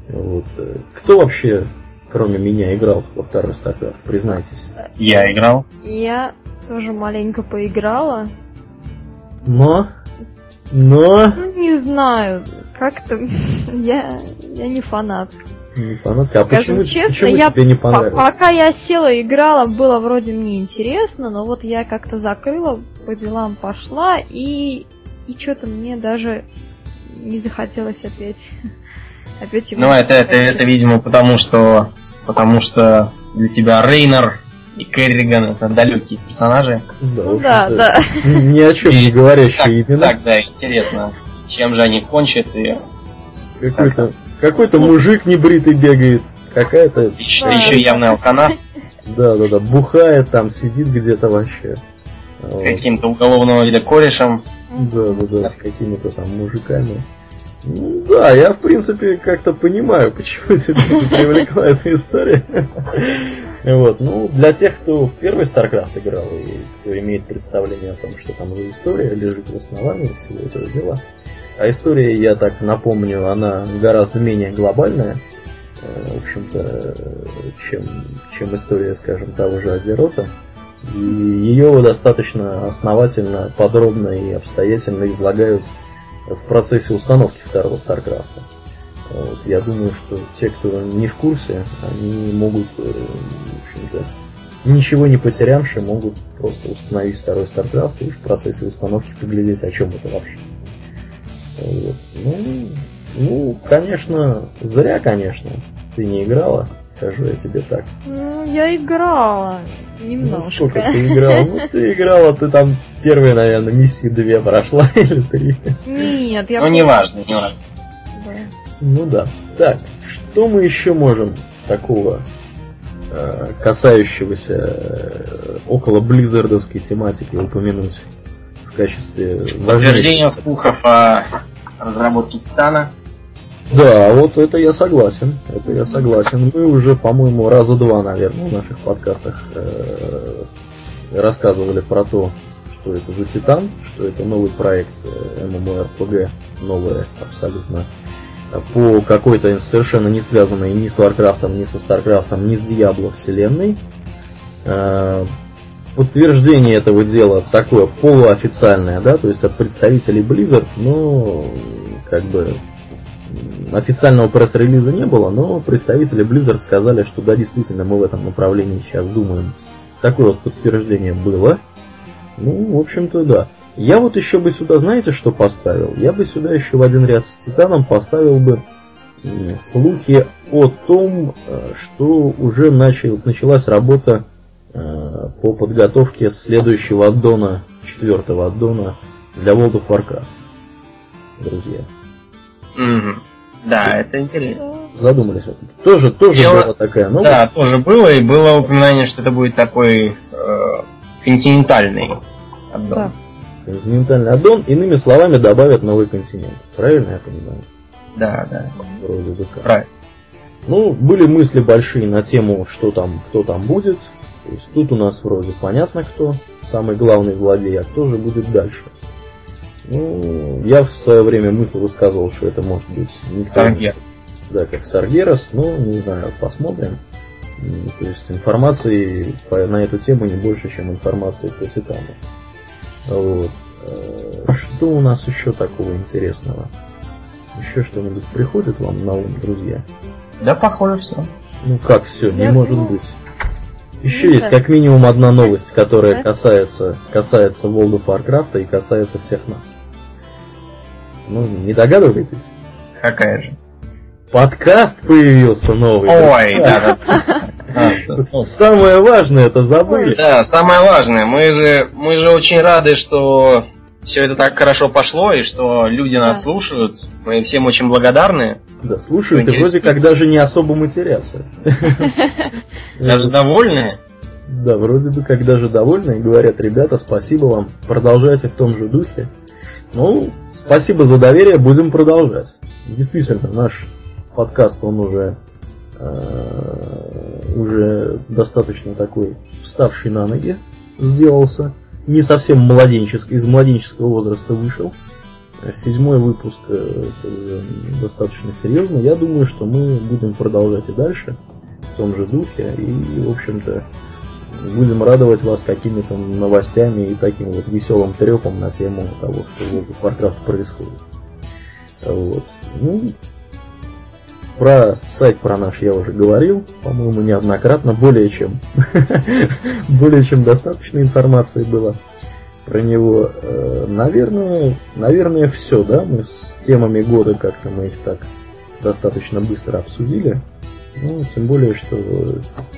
Вот. Кто вообще кроме меня, играл во второй StarCraft, признайтесь. Я играл. Я тоже маленько поиграла. Но? Но? Ну, не знаю, как-то я, я не фанат. Не фанатка? А Скажем почему, честно, почему я тебе не понравилось? Пока я села и играла, было вроде мне интересно, но вот я как-то закрыла, по делам пошла, и, и что-то мне даже не захотелось опять Опять его ну, это, это, это, видимо, потому что, потому что для тебя Рейнер и Керриган это далекие персонажи. Да, ну, да, да. Ни о чем не говорящие имена. Так, да, интересно, чем же они кончат и... Какой-то какой мужик небритый бегает, какая-то... Еще, еще явная алкана. Да, да, да, бухает там, сидит где-то вообще. Каким-то уголовного вида корешем. Да, да, да, с какими-то там мужиками. Ну да, я в принципе как-то понимаю, почему тебя привлекла эта история. Вот, ну, для тех, кто в первый StarCraft играл и кто имеет представление о том, что там за история лежит в основании всего этого дела. А история, я так напомню, она гораздо менее глобальная, э, в общем-то, чем, чем история, скажем, того же Азерота. И ее достаточно основательно, подробно и обстоятельно излагают в процессе установки второго StarCraft. Вот, я думаю, что те, кто не в курсе, они могут, э, в общем-то, ничего не потерявшие, могут просто установить второй StarCraft и в процессе установки поглядеть, о чем это вообще. Вот. Ну, ну, конечно, зря, конечно, ты не играла, скажу я тебе так. Ну, я играла. Немножко. Ну, сколько ты играл? Ну, ты играла, ты там первые, наверное, миссии две прошла или три. Нет, я... Ну, не важно, не важно. Да. Ну да. Так, что мы еще можем такого э, касающегося э, около близзардовской тематики упомянуть качестве Подтверждение слухов о разработке Титана. Да, вот это я согласен. Это я согласен. Мы уже, по-моему, раза два, наверное, в наших подкастах э, рассказывали про то, что это за Титан, что это новый проект э, MMORPG, новое абсолютно по какой-то совершенно не связанной ни с Варкрафтом, ни со Старкрафтом, ни с Диабло вселенной. Э, подтверждение этого дела такое полуофициальное, да, то есть от представителей Blizzard, но как бы официального пресс-релиза не было, но представители Blizzard сказали, что да, действительно, мы в этом направлении сейчас думаем. Такое вот подтверждение было. Ну, в общем-то, да. Я вот еще бы сюда, знаете, что поставил? Я бы сюда еще в один ряд с Титаном поставил бы слухи о том, э, что уже начал, началась работа по подготовке следующего аддона, четвертого аддона для World of Warcraft. Друзья. Mm-hmm. Да, это интересно. Задумались. Тоже, тоже Дело... была такая новость. Да, тоже было, и было упоминание, что это будет такой э, континентальный аддон. Да. Континентальный аддон, иными словами, добавят новый континент. Правильно я понимаю? Да, да. Вроде бы как. Правильно. Ну, были мысли большие на тему, что там, кто там будет. То есть тут у нас вроде понятно кто, самый главный злодей, а кто же будет дальше. Ну, я в свое время мысль высказывал, что это может быть никто. Саргерас. Да, как Саргерас, но не знаю, посмотрим. То есть информации на эту тему не больше, чем информации по Титану. Вот. Э, что у нас еще такого интересного? Еще что-нибудь приходит вам на ум, друзья? Да, похоже, все. Ну как все, не Я может думаю... быть. Еще есть как минимум одна новость, которая касается, касается World of Warcraft и касается всех нас. Ну, не догадываетесь? Какая же? Подкаст появился новый. Ой, да, да. Самое важное это забыли. Да, самое важное. Мы же, мы же очень рады, что все это так хорошо пошло, и что люди нас слушают. Мы всем очень благодарны. Да, слушают, и вроде как даже не особо матерятся. Даже довольны? Да, вроде бы как даже довольны и говорят, ребята, спасибо вам, продолжайте в том же духе. Ну, спасибо за доверие, будем продолжать. Действительно, наш подкаст, он уже э, уже достаточно такой вставший на ноги сделался не совсем младенческий, из младенческого возраста вышел. Седьмой выпуск э, достаточно серьезно. Я думаю, что мы будем продолжать и дальше в том же духе. И, в общем-то, будем радовать вас какими-то новостями и таким вот веселым трепом на тему того, что в Warcraft происходит. Вот. Ну, про сайт про наш я уже говорил, по-моему, неоднократно, более чем более чем достаточно информации было про него. Э, наверное, наверное, все, да, мы с темами года как-то мы их так достаточно быстро обсудили. Ну, тем более, что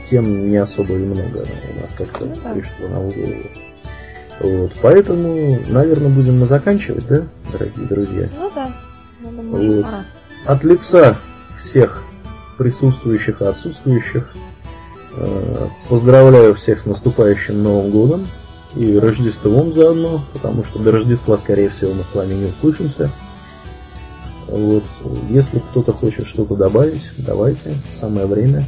тем не особо и много у нас как-то ну, пришло на голову. Вот, поэтому, наверное, будем мы заканчивать, да, дорогие друзья? Ну да. Вот. От лица всех присутствующих и отсутствующих. Э, поздравляю всех с наступающим Новым годом и Рождеством заодно, потому что до Рождества, скорее всего, мы с вами не услышимся. Вот. Если кто-то хочет что-то добавить, давайте, самое время.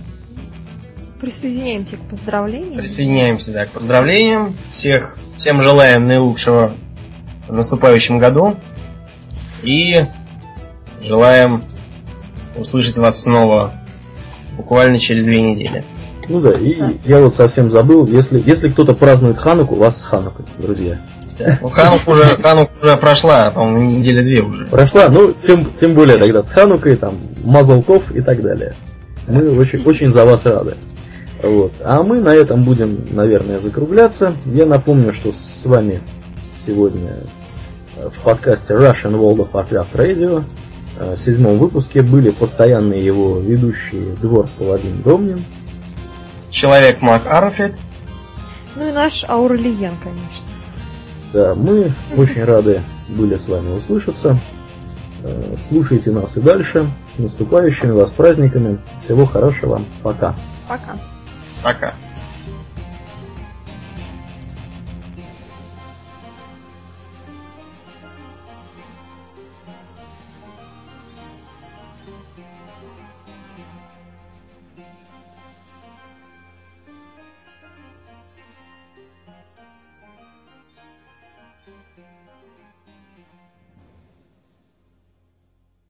Присоединяемся к поздравлениям. Присоединяемся, да, к поздравлениям. Всех, всем желаем наилучшего в наступающем году. И желаем услышать вас снова буквально через две недели. Ну да, и да. я вот совсем забыл, если, если кто-то празднует Хануку, вас с Ханукой, друзья. Да. Ну, Ханук уже, Ханук уже прошла, по-моему, недели две уже. Прошла, ну, тем, тем более тогда с Ханукой, там, Мазалков и так далее. Мы очень, очень за вас рады. Вот. А мы на этом будем, наверное, закругляться. Я напомню, что с вами сегодня в подкасте Russian World of Warcraft Radio Э, седьмом выпуске были постоянные его ведущие Двор Паладин Домнин, Человек Мак Арфет, ну и наш Аурелиен, конечно. Да, мы очень рады были с вами услышаться. Э, слушайте нас и дальше. С наступающими вас праздниками. Всего хорошего. Пока. Пока. Пока.